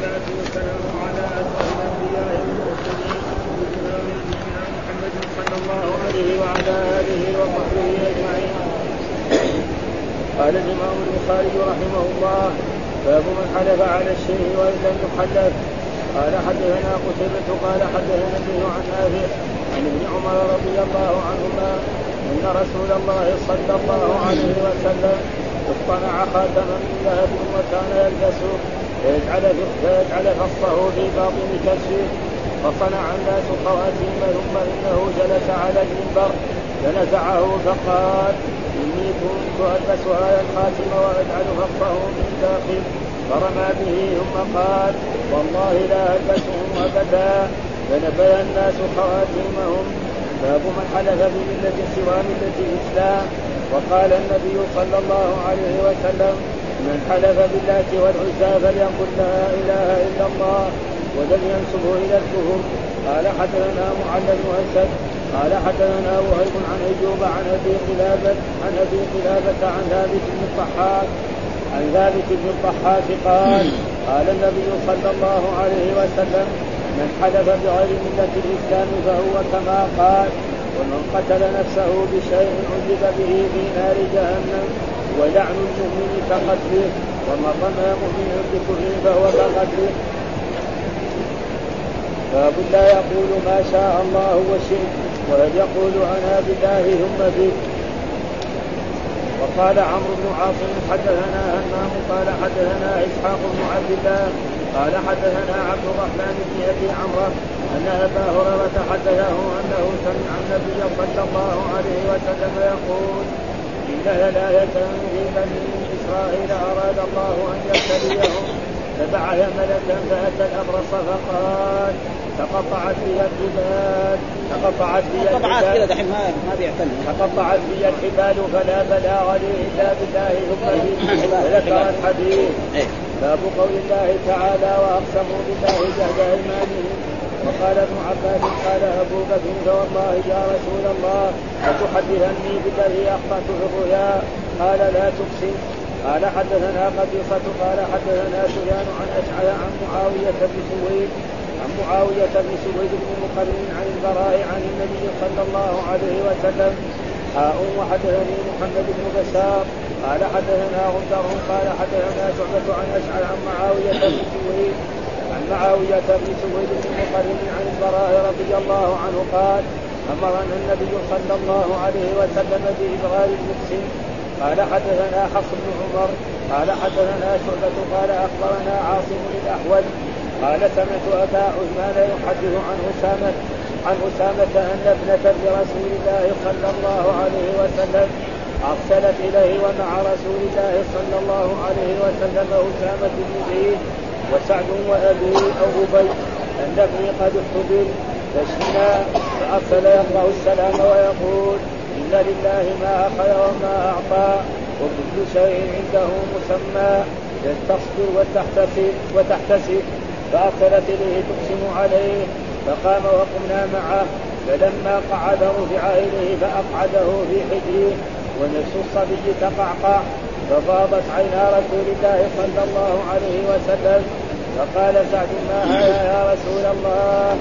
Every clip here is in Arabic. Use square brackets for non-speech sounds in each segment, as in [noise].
والصلاة والسلام على أشرف الأنبياء والمرسلين سيدنا ونبينا محمد صلى الله عليه وعلى آله وصحبه أجمعين. قال الإمام البخاري رحمه الله باب من حلف على الشيء وإن لم يحلف قال حدثنا قتيبة قال حدثنا ابن عن نافع عن ابن عمر رضي الله عنهما أن رسول الله صلى الله عليه وسلم اصطنع خاتما من ذهب وكان يلبسه فيجعل فيجعل فصه في باطن كشفه فصنع الناس خواتيم ثم إنه جلس على المنبر. فنزعه فقال إني كنت البس هذا الخاتم وأجعل فصه من داخل فرمى به ثم قال والله لا البسه أبدا. فنبذ الناس خواتيمهم. باب من حلف بملة سوى ملة الإسلام. وقال النبي صلى الله عليه وسلم من حلف بالله والعزى فليقل لا إله إلا الله ولم ينسبه إلى الكفر. قال حدثنا معل بن أسد. قال حدثنا وهيب عن أيوب عن أبي قلابه عن أبي قلابة عن ثابت بن الضحاك. عن ثابت بن الضحاك قال قال النبي صلى الله عليه وسلم من حلف بغير ملة الإسلام فهو كما قال ومن قتل نفسه بشيء عذب به في نار جهنم ولعن المؤمن كقتله ومن رمى مؤمنا بكفر فهو كقتله باب لا يقول ما شاء الله وشئت ولن يقول أنا بالله ثم بك وقال عمرو بن عاصم حدثنا همام قال حدثنا إسحاق بن عبد الله قال حدثنا عبد الرحمن بن أبي عمرو أن أبا هريرة حدثه أنه سمع النبي صلى الله عليه وسلم يقول إن ثلاثة في بني إسرائيل أراد الله أن يبتليهم. فبعث ملكا فأتى الأبرص فقال تقطعت بي الجبال. تقطعت بي كذا دحين ما ما بيعتني. تقطعت بي الحبال فلا بلاغ لي الا بالله ثم ذكر الحديث إيه. باب قول الله تعالى وأقسموا بالله جهد أيمانهم. وقال ابن عباس قال أبو بكر فوالله يا رسول الله لتحدثني بالذي اخطات الرؤيا. قال لا تقسم قال حدثنا قبيصة قال حدثنا سفيان عن اشعل عن معاوية بن سويد عن معاوية بن سويد بن مقرن عن البراء عن النبي صلى الله عليه وسلم. حاء وحدثني محمد بن بشار. قال حدثنا غندر قال حدثنا شعبة عن اشعل عن معاوية بن سويد. عن معاوية بن سويد بن مقرن عن البراء رضي الله عنه قال أمرنا النبي صلى الله عليه وسلم بإبغاء المحسن قال حدثنا حفص بن عمر قال حدثنا شعبة قال أخبرنا عاصم الأحول. قال سمعت أبا عثمان يحدث عن أسامة عن أسامة أن ابنة لرسول الله صلى الله عليه وسلم أرسلت إليه ومع رسول الله صلى الله عليه وسلم أسامة بن زيد وسعد وأبي أو أبي ان ابني قد احتضر فشنا فأرسل يقرا السلام ويقول إن لله ما أخذ وما أعطى وكل شيء عنده مسمى تصبر وتحتسب وتحتسب. فأرسلت إليه تقسم عليه فقام وقمنا معه فلما قعد رفع اليه فأقعده في حجره ونفس الصبي تقعقع ففاضت عينا رسول الله صلى الله عليه وسلم فقال سعد ما هذا يا رسول الله؟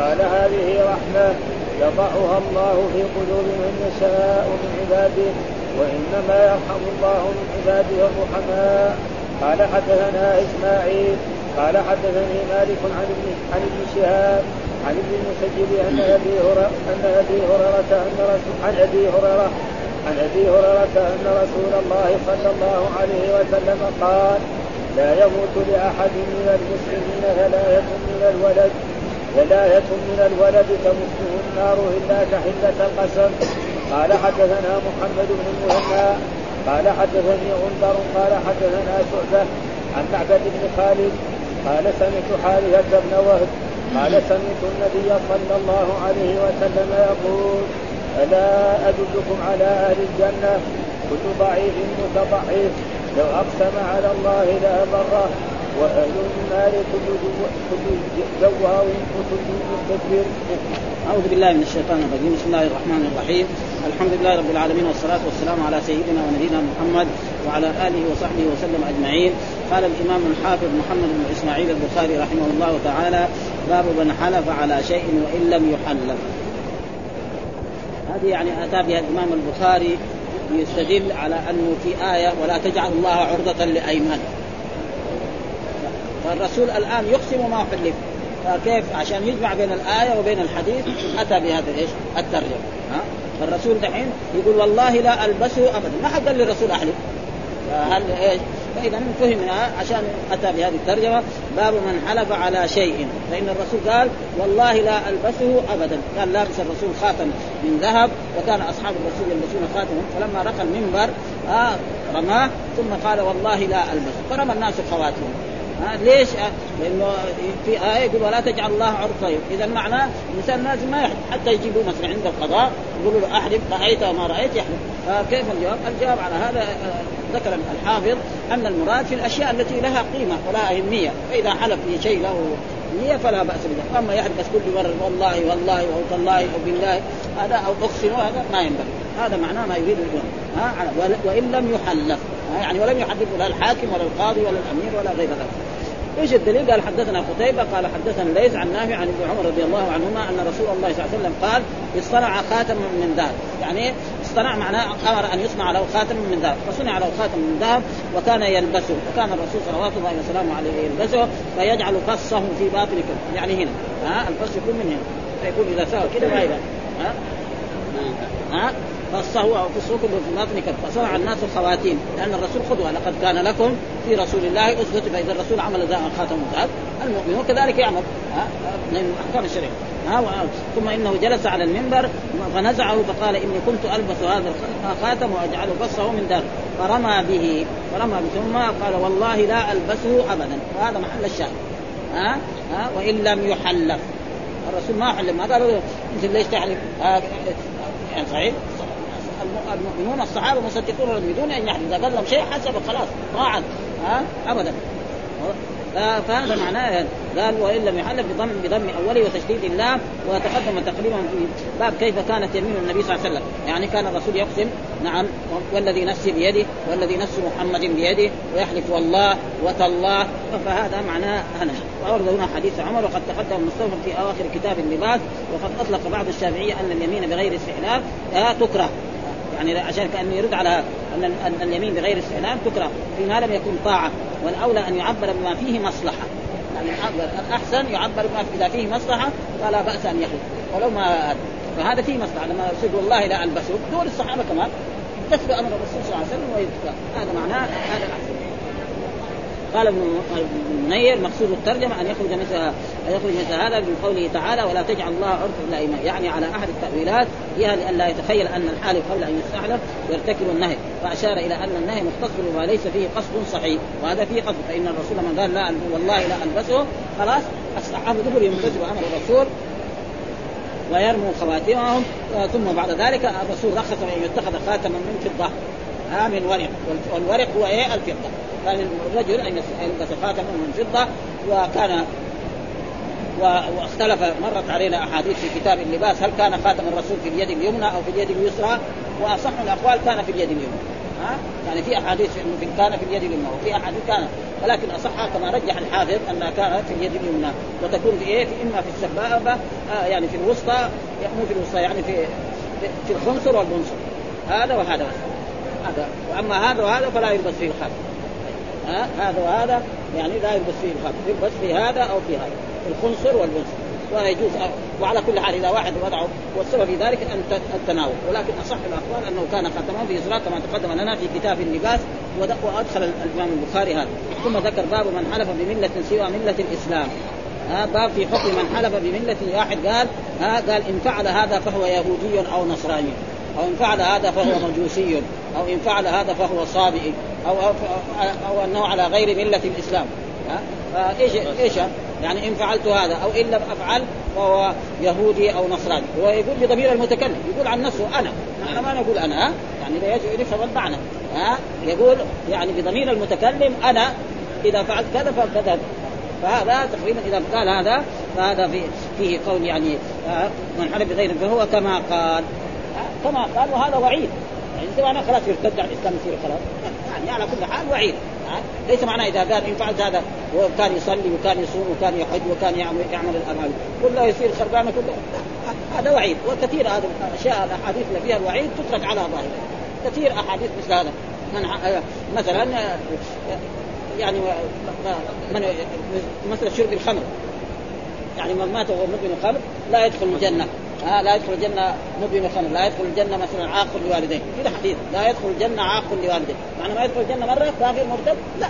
قال هذه رحمة يضعها الله في قلوب من يشاء من عباده وإنما يرحم الله من عباده الرحماء. قال حدثنا إسماعيل. قال حدثني مالك عن ابن عن ابن شهاب عن ابن المسجد أن أبي هريرة أن أبي هريرة أن رسول عن أبي هريرة عن أبي هريرة أن رسول الله صلى الله عليه وسلم قال لا يموت لأحد من المسلمين ثلاثة من الولد ولاية من الولد تمسه النار إلا كحلة القسم. قال حدثنا محمد بن المهنا قال حدثني غندر قال حدثنا شعبة عن معبد بن خالد قال سمعت حارثة بن وهب قال سمعت النبي صلى الله عليه وسلم يقول ألا أدلكم على أهل الجنة؟ كل ضعيف متضعف لو أقسم على الله لا بره وأهل النار كل مستكبر. أعوذ بالله من الشيطان الرجيم، بسم الله الرحمن الرحيم، الحمد لله رب العالمين والصلاة والسلام على سيدنا ونبينا محمد وعلى آله وصحبه وسلم أجمعين، قال الإمام الحافظ محمد بن إسماعيل البخاري رحمه الله تعالى باب من حلف على شيء وإن لم يحلف. هذه يعني اتى بها الإمام البخاري يستدل على أنه في آية ولا تجعل الله عرضة لأيمان. فالرسول الآن يقسم ما حلف. فكيف؟ عشان يجمع بين الآية وبين الحديث أتى بهذا إيش؟ الترجمة. ها؟ فالرسول دحين يقول والله لا ألبسه ابدا. ما حد قال للرسول أحلف. فهل إيش؟ فاذا فهم عشان أتى بهذه الترجمة باب من حلف على شيء. فإن الرسول قال والله لا ألبسه ابدا. كان لابس الرسول خاتم من ذهب. وكان أصحاب الرسول يلبسون خاتما فلما رقى المنبر آه رماه ثم قال والله لا ألبسه. فرمى الناس خواتمهم ها ليش؟ لأنه في آية يقول ولا تجعل الله عرضا إذا معناه الإنسان لازم ما يحلف حتى يجيبوه مثلا عند القضاء يقولوا له أحلف رأيت وما رأيت. يحلف فكيف الجواب؟ الجواب على هذا ذكر الحافظ أن المراد في الأشياء التي لها قيمة ولها أهمية. فإذا حلف في شيء له نية فلا بأس بذلك، أما يحلف بس كل مرة والله والله أو تالله أو بالله هذا أو أقسم هذا ما ينبغي، هذا معناه ما يريد ها وإن لم يحلف. يعني ولم يحلف لا الحاكم ولا القاضي ولا الأمير ولا غير ذلك. إيش الدليل؟ قال حدثنا قتيبة قال حدثنا ليس عن نافع عن ابن عمر رضي الله عنهما أن رسول الله صلى الله عليه وسلم قال اصطنع خاتما من ذهب، يعني اصطنع معناه أمر أن يصنع له خاتم من ذهب، فصنع له خاتم من ذهب وكان يلبسه، وكان الرسول صلوات الله وسلامه عليه يلبسه فيجعل فصه في باطن يعني هنا، ها؟ الفص يكون من هنا، فيكون إذا سوى كذا ما ها؟ ها؟ فصه أو كله في كف فصنع الناس الخواتيم لأن الرسول قدوه لقد كان لكم في رسول الله أسوة فإذا الرسول عمل ذا خاتم الذهب المؤمنون كذلك يعمل. من أحكام الشريعة. ثم إنه جلس على المنبر فنزعه فقال إني كنت ألبس هذا الخاتم وأجعل فصه من ذهب فرمى به فرمى به ثم قال والله لا ألبسه ابدا. وهذا محل الشاهد. ها؟ ها؟ وإن لم يحلف. الرسول ما حلف ما قالوا إنت ليش تحلف؟ يعني صحيح؟ المؤمنون الصحابة مصدقون بدون أن يحدث. إذا قال لهم شيء حسب خلاص راعد ها؟ ابدا. فهذا معناه قال وإن لم يحلف بضم بضم اوله وتشديد الله وتقدم تقريبا في باب كيف كانت يمين النبي صلى الله عليه وسلم، يعني كان الرسول يقسم نعم والذي نفسي بيده والذي نفس محمد بيده ويحلف والله وتالله. فهذا معناه هنا وأورد هنا حديث عمر وقد تقدم مستوفى في أواخر كتاب اللباس وقد أطلق بعض الشافعية أن اليمين بغير استحلال تكره. يعني عشان كانه يرد على أن أن اليمين بغير استعلام تكره فيما لم يكن طاعة. والأولى أن يعبر بما فيه مصلحة. يعني الأحسن يعبر بما إذا فيه مصلحة فلا بأس أن يخلف ولو ما فهذا فيه مصلحة. لما يقول والله لا ألبسه دول الصحابة كمان امتثلوا أمر الرسول صلى الله عليه وسلم ويتبع هذا معناه هذا الأحسن. قال ابن منير مقصود الترجمة أن يخرج مثل أن يخرج مثل هذا من قوله تعالى ولا تجعل الله عرفا الايمان يعني على أحد التأويلات هي لئلا يتخيل أن الحالف قبل أن يستحلف يرتكب النهي فأشار إلى أن النهي مختص بما ليس فيه قصد صحيح وهذا فيه قصد فإن الرسول من قال لا والله لا ألبسه. خلاص الصحابه دبر يمتثلوا أمر الرسول ويرموا خواتمهم ثم بعد ذلك الرسول رخص أن يتخذ خاتما من فضة. ها من ورق. والورق هو إيه؟ الفضة. كان الرجل أن يلبس خاتما من فضه وكان واختلف مرت علينا أحاديث في كتاب اللباس. هل كان خاتم الرسول في اليد اليمنى أو في اليد اليسرى؟ وأصح الأقوال كان في اليد اليمنى. ها؟ يعني في أحاديث إنه كان في اليد اليمنى وفي أحاديث كان. ولكن اصحها كما رجح الحافظ أنها كانت في اليد اليمنى. وتكون في إيه؟ في إما في السبابه آه يعني في الوسطى. مو في الوسطى يعني في في الخنصر والبنصر هذا وهذا. هذا. وأما هذا وهذا فلا يلبس فيه الخاتم ها؟ هذا وهذا يعني لا يلبس فيه الخاتم يلبس في هذا أو في هذا. الخنصر والبنصر. ولا يجوز. وعلى كل حال إذا واحد وضعه والسبب في ذلك أن التناول. ولكن أصح الأقوال أنه كان خاتمه في اسراء كما تقدم لنا في كتاب اللباس وأدخل الإمام البخاري هذا. ثم ذكر باب من حلف بملة سوى ملة الإسلام. ها؟ باب في حكم من حلف بملة واحد قال ها؟ قال إن فعل هذا فهو يهودي أو نصراني. أو إن فعل هذا فهو مجوسي. أو إن فعل هذا فهو صابئي أو أو, أو أنه على غير ملة الإسلام. ها؟ فايش إيش؟ يعني إن فعلت هذا أو إن لم أفعل فهو يهودي أو نصراني. هو يقول بضمير المتكلم يقول عن نفسه أنا. إحنا ما نقول أنا ها؟ يعني لا يجب يفهم المعنى ها؟ يقول يعني بضمير المتكلم أنا إذا فعلت كذا فكذا فهذا تقريبا إذا قال هذا فهذا في فيه قول يعني من حلف بغير فهو كما قال. كما قال وهذا وعيد. يعني أنا خلاص يرتد عن الاسلام يصير خلاص. يعني على كل حال وعيد. ليس معناه إذا قال إن فعلت هذا وكان يصلي وكان يصوم وكان يحج وكان يعمل يعمل الاعمال كله يصير خربانه كله. هذا وعيد. وكثير هذه الأشياء الأحاديث اللي فيها الوعيد تترك على ظاهرها كثير أحاديث مثل هذا. من مثلا يعني من مثل شرب الخمر. يعني من مات وهو مدمن الخمر لا يدخل الجنة. ها لا يدخل الجنة مدمن الخمر لا يدخل الجنة مثلا عاق لوالديه. كذا حديث لا يدخل الجنة عاق لوالديه. معنى ما يدخل الجنة مرة كافر مرتد لا.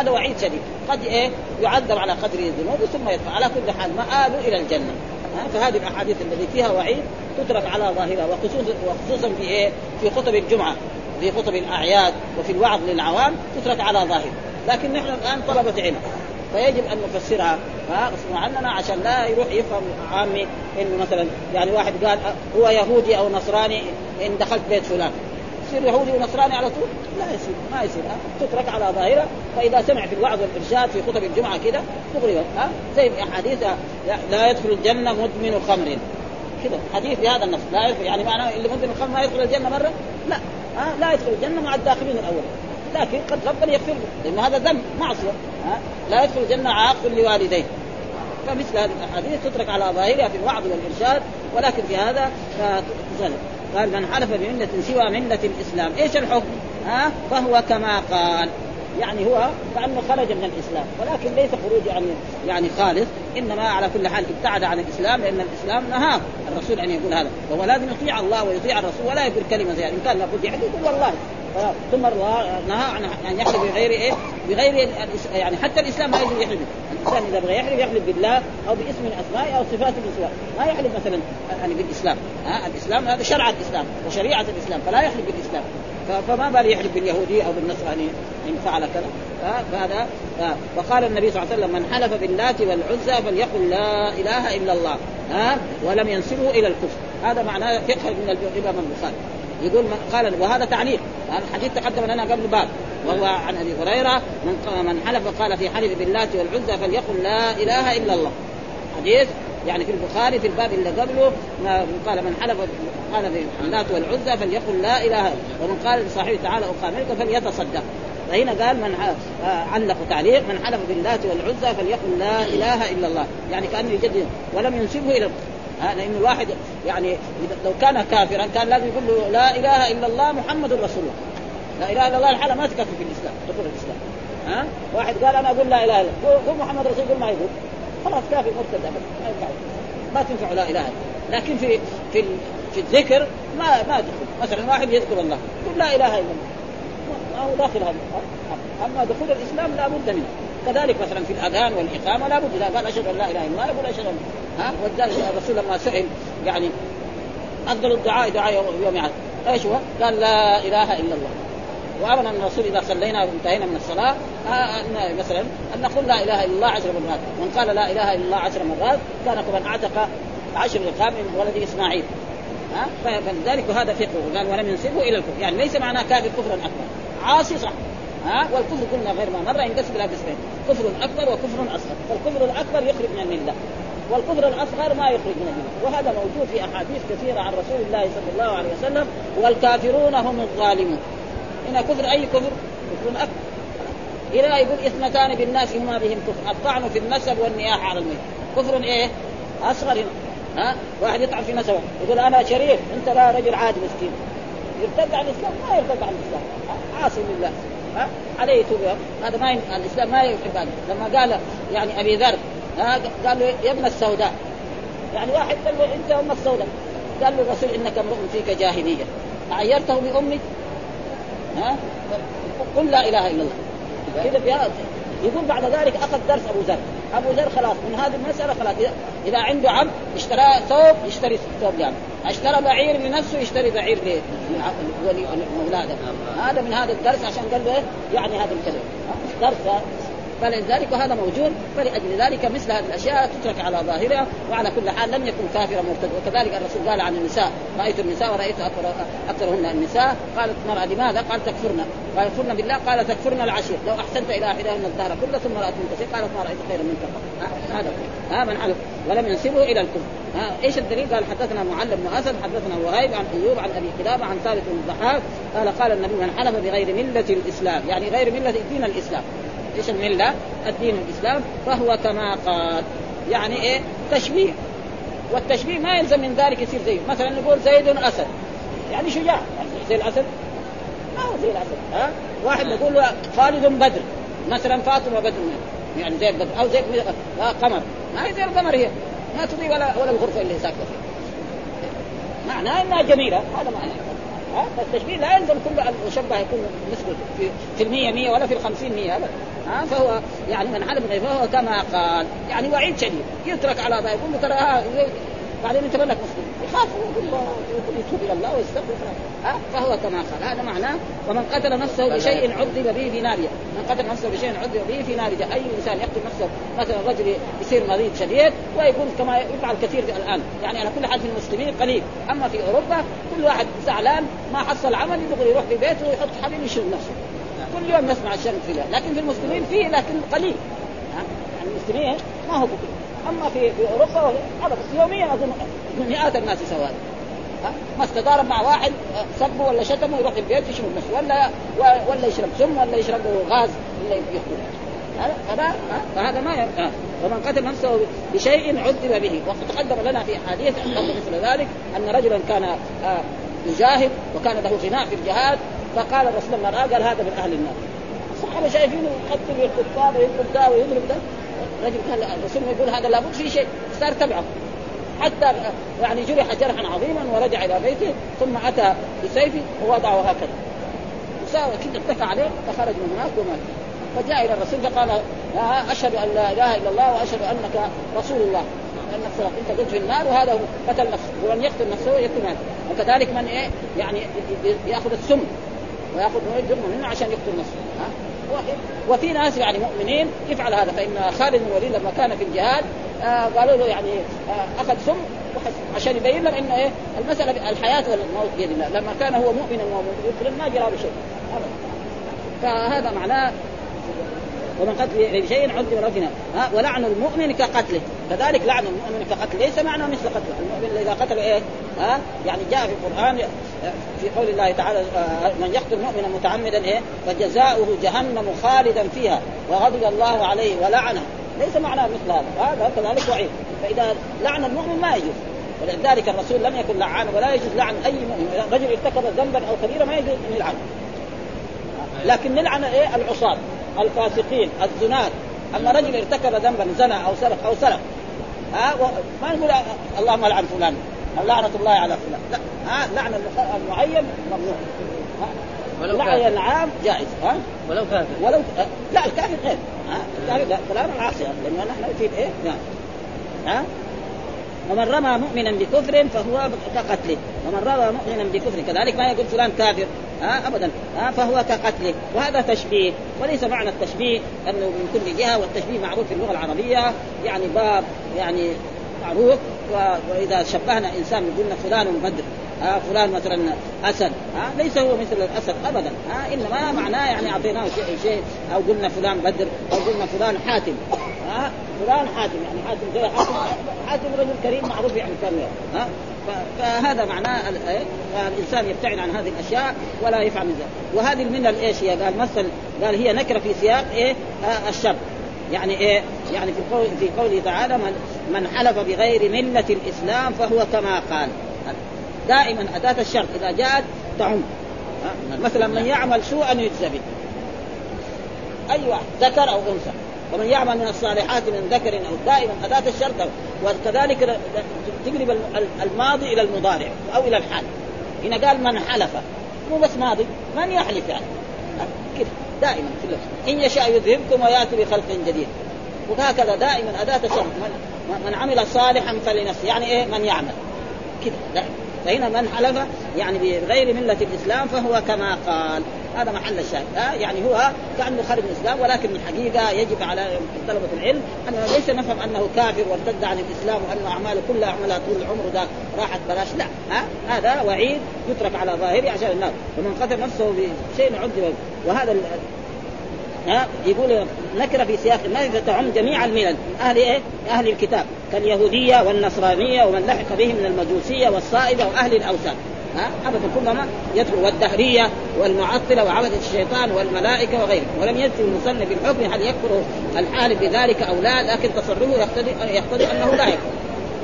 هذا وعيد شديد. قد إيه؟ يعذب على قدر الذنوب ثم يدخل على كل حال مآله إلى الجنة. ها فهذه الأحاديث التي فيها وعيد تترك على ظاهرها وخصوصا وخصوصا في إيه؟ في خطب الجمعة في خطب الأعياد وفي الوعظ للعوام تترك على ظاهرها. لكن نحن الآن طلبة علم. فيجب أن نفسرها. ها غصبا عننا عشان لا يروح يفهم عامي إنه مثلا يعني واحد قال هو يهودي أو نصراني إن دخلت بيت فلان. يصير يهودي ونصراني على طول؟ لا يصير ما يصير. تترك على ظاهرة. فإذا سمع في الوعظ والإرشاد في خطب الجمعة كده تغري ها زي أحاديث لا يدخل الجنة مدمن خمر. كده حديث بهذا النص. لا يدخل يعني معناه اللي مدمن الخمر ما يدخل الجنة مرة؟ لا. ها لا يدخل الجنة مع الداخلين الأول. لكن قد ربنا يغفر له. لأنه هذا ذنب معصية. ها؟ لا يدخل الجنة عاق لوالديه. فمثل هذه الأحاديث تترك على ظاهرها في الوعظ والإرشاد ولكن في هذا فتزال قال من حلف بملة سوى ملة الإسلام. إيش الحكم؟ ها؟ فهو كما قال. يعني هو كأنه خرج من الإسلام. ولكن ليس خروج يعني يعني خالص. إنما على كل حال ابتعد عن الإسلام لأن الإسلام نهاه الرسول أن يقول هذا. فهو لازم يطيع الله ويطيع الرسول ولا يقول كلمة زي إن كان لابد يحلف يقول والله. ثم نهى عن أن يحلف بغير إيه؟ بغير يعني حتى الإسلام ما يجوز يحلف، الإنسان إذا بغى يحلف يحلف بالله أو باسم من اسمائه أو صفات من صفات، ما يحلف مثلا يعني بالإسلام، ها؟ الإسلام هذا شرع الإسلام وشريعة الإسلام فلا يحلف بالإسلام، فما بال يحلف باليهودي أو بالنصراني إن فعل كذا. فهذا وقال النبي صلى الله عليه وسلم من حلف باللات والعزى فليقل لا إله إلا الله. ها؟ ولم ينسبه إلى الكفر. هذا معناه فقه من الإمام البخاري. يقول من قال وهذا تعليق. الحديث تقدم لنا قبل باب وهو عن أبي هريرة من من حلف قال في حلف باللات والعزى فليقل لا إله إلا الله. حديث يعني في البخاري في الباب اللي قبله قال من حلف قال في اللات والعزى فليقل لا إله ومن قال لصاحبه تعالى اقامرك فليتصدق. فهنا قال من علق تعليق من حلف باللات والعزى فليقل لا إله إلا الله. يعني كأنه يجدد ولم ينسبه إلى لأن الواحد يعني لو كان كافرا كان لازم يقول له لا إله إلا الله محمد رسول الله. لا إله إلا الله الحالة ما تكفي في الإسلام دخول الإسلام. ها؟ واحد قال أنا أقول لا إله إلا الله قول محمد رسول الله ما يقول. خلاص كافي مرتد ابدا ما ينفع. ما تنفع لا إله إلا لكن في في في الذكر ما ما تدخل مثلا واحد يذكر الله يقول لا إله إلا الله. ما هو داخل هذا أما دخول الإسلام لا بد منه. كذلك مثلا في الأذان والإقامة لا بد إذا قال أشهد أن لا إله إلا الله يقول أشهد ان ها؟ ولذلك الرسول لما سئل يعني أفضل الدعاء دعاء يوم عاد إيش هو؟ قال لا إله إلا الله. وأمر أن الرسول إذا صلينا وانتهينا من الصلاة أن مثلا أن نقول لا إله إلا الله عشر مرات، من قال لا إله إلا الله عشر مرات كان كمن اعتق عشر رقاب من ولد إسماعيل. ها؟ فلذلك هذا فقه. قال ولم ينسبه إلى الكفر، يعني ليس معناه كافر كفرا أكبر، عاصي صح. ها؟ والكفر قلنا غير ما مره ينقسم إلى قسمين، كفر أكبر وكفر أصغر، فالكفر الأكبر يخرج من الملة، والكفر الأصغر ما يخرج من الملة. وهذا موجود في أحاديث كثيرة عن رسول الله صلى الله عليه وسلم والكافرون هم الظالمون. هنا كفر أي كفر؟ كفر أكبر. إلى يقول إثنتان بالناس هما بهم كفر. الطعن في النسب والنياحه على الميت كفر إيه؟ أصغر. هنا ها؟ واحد يطعن في نسبه. يقول أنا شريف أنت لا رجل عادي مسكين. يرتد عن الإسلام؟ ما يرتد عن الإسلام. عاصي لله. ها؟ عليه توبه هذا ما ي... الإسلام ما يحب هذا لما قال يعني أبي ذر قال له يا ابن السوداء. يعني واحد قال له أنت أم السوداء. قال له الرسول إنك امرؤ فيك جاهلية. عيرته بامك ها؟ قل لا إله إلا الله. كذا يقول بعد ذلك أخذ درس أبو ذر. أبو ذر خلاص من هذه المسألة خلاص. اذا عنده عبد اشترى ثوب يشتري ثوب يعني. اشترى بعير لنفسه يشتري بعير لولي مولاده هذا من هذا الدرس عشان قال له يعني هذا الكلام. درس فلذلك وهذا موجود فلأجل ذلك مثل هذه الأشياء تترك على ظاهرها وعلى كل حال لم يكن كافرا مرتد وكذلك الرسول قال عن النساء رأيت النساء ورأيت أكثرهن النساء قالت المراه لماذا؟ قال تكفرن قال يكفرن بالله قال تكفرن العشير لو أحسنت إلى أحداهن الدهر كله ثم رات من كثير قالت ما رأيت خيرا منك هذا ها من علم. ولم ينسبه إلى الكفر ها إيش الدليل؟ قال حدثنا معل بن أسد حدثنا وهيب عن أيوب عن أبي قلابه عن ثابت بن الضحاك قال قال النبي من حلف بغير ملة الإسلام يعني غير ملة دين الإسلام. إيش المله؟ الدين الإسلام فهو كما قال يعني إيه؟ تشبيه. والتشبيه ما يلزم من ذلك يصير زيه. مثلا نقول زيد اسد يعني شجاع. يعني زي الأسد؟ ما هو زي الأسد ها؟ واحد نقول خالد بدر. مثلا فاطمة بدر. يعني زي البدر. أو زي قمر. ما هي زي القمر هي. ما تضيء ولا ولا الغرفة اللي ساكنه فيها. معناه إنها جميلة. هذا معناه. ها؟ فالتشبيه لا يلزم كل المشبه يكون نسبه في, في المية مية ولا في الخمسين مية ابدا. ها؟ فهو يعني من حلف فهو كما قال يعني وعيد شديد. يترك على ذا يقول ترى بعدين انت منك مسلم يخاف يقول يتوب إلى الله ويستغفر. ها؟ فهو كما قال. هذا معناه ومن قتل نفسه بشيء عذب به في نار من قتل نفسه بشيء عذب به في نار أي إنسان يقتل نفسه؟ مثلا رجل يصير مريض شديد ويقول كما يفعل كثير الآن. يعني على كل حال في المسلمين قليل. أما في أوروبا كل واحد زعلان ما حصل عمل يدخل يروح في بيته ويحط حبيب يشرب نفسه. كل يوم نسمع الشر في لكن في المسلمين فيه لكن قليل. يعني المسلمين ما هو كثير أما في في اوروبا ابدا يوميا أظن. مئات الناس سواء ما استدار مع واحد سبه ولا شتمه يروح البيت يشرب نفسه ولا ولا يشرب سم ولا يشرب غاز ولا يقتل. هذا فهذا ما يبقى ومن قتل نفسه بشيء عذب به. وقد تقدم لنا في احاديث مثل ذلك أن رجلا كان آه، يجاهد وكان له غناء في الجهاد فقال الرسول لما رأى قال هذا من أهل النار. الصحابة شايفينه يقتل ده ويضرب ده ويضرب ده رجل قال الرسول يقول هذا لابد في شيء صار تبعه. حتى يعني جرح جرحا عظيما ورجع إلى بيته ثم أتى بسيفه ووضعه هكذا. وساوى كده اتكى عليه فخرج من هناك ومات. فجاء إلى الرسول فقال أشهد أن لا إله إلا الله وأشهد أنك رسول الله. أنك أنت قلت في النار وهذا هو قتل نفسه ومن يقتل نفسه يقتل مات وكذلك من إيه؟ يعني يأخذ السم ويأخذ من منه عشان يقتل نفسه ها؟ وفي ناس يعني مؤمنين يفعل هذا فإن خالد بن الوليد لما كان في الجهاد آه قالوا له يعني آه أخذ سم عشان يبين لهم إنه إيه المسألة الحياة والموت بيد الله. لما كان هو مؤمنا ومؤمنا ما جرى له شيء ابدا. فهذا معناه ومن قتل بشيء عذب ها ولعن المؤمن كقتله. كذلك لعن المؤمن كقتله. ليس معنى مثل قتله. المؤمن إذا قتل إيه ها يعني جاء في القرآن في قول الله تعالى آه، من يقتل مؤمنا متعمدا إيه فجزاؤه جهنم خالدا فيها وغضب الله عليه ولعنه. ليس معنى مثل هذا. هذا كذلك وعيد فإذا لعن المؤمن ما يجوز. ولذلك الرسول لم يكن لعانا ولا يجوز لعن أي مؤمن. رجل ارتكب ذنبا أو كبيرا ما يجوز أن يلعنه لكن نلعن إيه؟ العصاة الفاسقين الزنات أما رجل ارتكب ذنبا زنى أو سرق أو سرق. ها؟ ما نقول اللهم لعن فلان. أو لعنه الله على فلان. لا. ها؟ لعن المعين ممنوع. لعن العام جائز ها؟ ولو كافر. ولو لا الكافر غير ها؟ الكافر لا كلام العاصي لأنه نحن في إيه؟ نعم. ها؟ ومن رمى مؤمنا بكفر فهو كقتله. ومن رمى مؤمنا بكفر كذلك ما يقول فلان كافر ها؟ ابدا ها؟ فهو كقتله. وهذا تشبيه وليس معنى التشبيه أنه من كل جهة والتشبيه معروف في اللغة العربية يعني باب يعني معروف وإذا شبهنا إنسان قلنا فلان بدر. ها فلان مثلا أسد ها ليس هو مثل الأسد ابدا ها إنما معناه يعني أعطيناه شيء شيء أو قلنا فلان بدر أو قلنا فلان حاتم ها فلان حاتم يعني حاتم حاتم حاتم رجل كريم معروف يعني كان ها فهذا معناه إيه؟ الانسان يبتعد عن هذه الأشياء ولا يفعل من ذلك وهذه المنة إيش هي؟ قال مثل قال هي نكرة في سياق إيه؟ آه الشر يعني إيه؟ يعني في قول في قوله تعالى من من حلف بغير مله الإسلام فهو كما قال دائما أداة الشرط. إذا جاءت تعم. مثلا من يعمل سوءا يجزى به أي واحد ذكر أو أنثى. ومن يعمل من الصالحات من ذكر أو دائما أداة الشرط. وكذلك تقلب الماضي إلى المضارع أو إلى الحال. هنا قال من حلف. مو بس ماضي من يحلف يعني؟ كده دائما في اللفظ إن يشاء يذهبكم ويأتي بخلق جديد. وهكذا دائما أداة الشرط. من, من عمل صالحا فلنفسه. يعني إيه؟ من يعمل. كده دائما. فهنا من حلف يعني بغير ملة الإسلام فهو كما قال. هذا محل الشاهد. ها؟ يعني هو كأنه خرج من الإسلام ولكن الحقيقة يجب على طلبة العلم اننا ليس نفهم أنه كافر وارتد عن الإسلام وأن اعماله كلها عملها طول العمر ذاك راحت بلاش لا. ها؟ هذا وعيد يترك على ظاهره عشان الناس ومن قتل نفسه بشيء عذب وهذا ها يقول نكرة في سياق النهي تعم جميع الملل. أهل إيه؟ أهل الكتاب. كاليهودية والنصرانية ومن لحق بهم من المجوسية والصائبة وأهل الأوثان. ها؟ ابدا كلهم يدخل. والدهرية والمعطلة وعبدة الشيطان والملائكة وغيرهم. ولم يذكر المصنف بالحكم هل يكفر الحالف بذلك أو لا لكن تصرفه يقتضي يقتضي أنه لا يكفر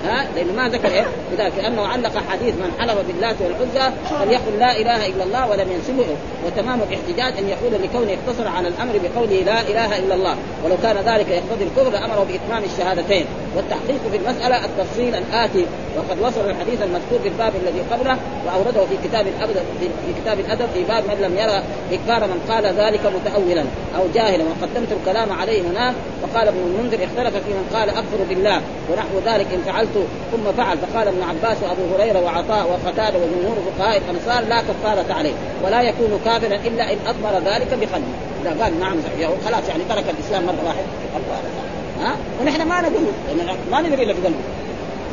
ها لأنه ما ذكر إيه؟ لذلك لأنه علق حديث من حلف باللات والعزى فليقل لا إله إلا الله ولم ينسبه. وتمام الاحتجاج أن يقول لكونه اقتصر على الأمر بقوله لا إله إلا الله. ولو كان ذلك يقتضي الكفر لامره بإتمام الشهادتين. والتحقيق في المسألة التفصيل الآتي. وقد وصل الحديث المذكور في الباب الذي قبله وأورده في كتاب الادب في كتاب الأدب في باب من لم يرى إكبار من قال ذلك متأولا أو جاهلا. وقدمت الكلام عليه هناك وقال ابن المنذر اختلف في من قال أكفر بالله ونحو ذلك إن فعلت ثم فعل. فقال ابن عباس وأبو هريرة وعطاء وقتادة وجمهور فقهاء الانصار لا كفارة عليه ولا يكون كافرا إلا إن اضمر ذلك بقلبه اذا قال نعم خلاص يعني ترك الإسلام مرة واحدة. ها؟ ونحن ما نقول ما ندري إلا في قلبه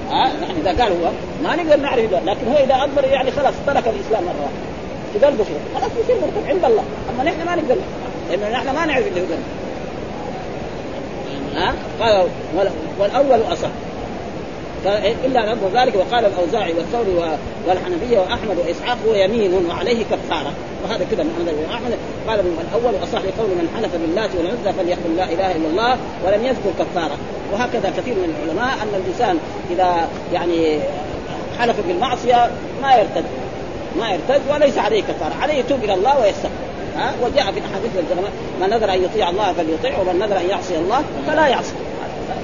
ها؟ نحن إذا قال هو ما نقدر نعرف ده لكن هو إذا اضمر يعني خلاص ترك الإسلام مرة واحدة. في قلبه خلاص يصير مرتد عند الله. أما نحن ما نقدر. لأنه نحن ما نعرف اللي قلبه ها؟ قال والأول اصح الا ان ذلك. وقال الأوزاعي والثوري والحنفية وأحمد وإسحاق هو يمين وعليه كفارة. وهذا كذا من أحمد. قال من الأول اصح لقول من حلف باللات والعزى فليقل لا إله إلا الله ولم يذكر كفارة. وهكذا كثير من العلماء أن الإنسان إذا يعني حلف بالمعصية ما يرتد. ما يرتد وليس عليه كفارة. عليه يتوب إلى الله ويستغفر. ها؟ وجاء في احاديث العلماء من نذر أن يطيع الله فليطيع ومن نذر أن يعصي الله فلا يعصي.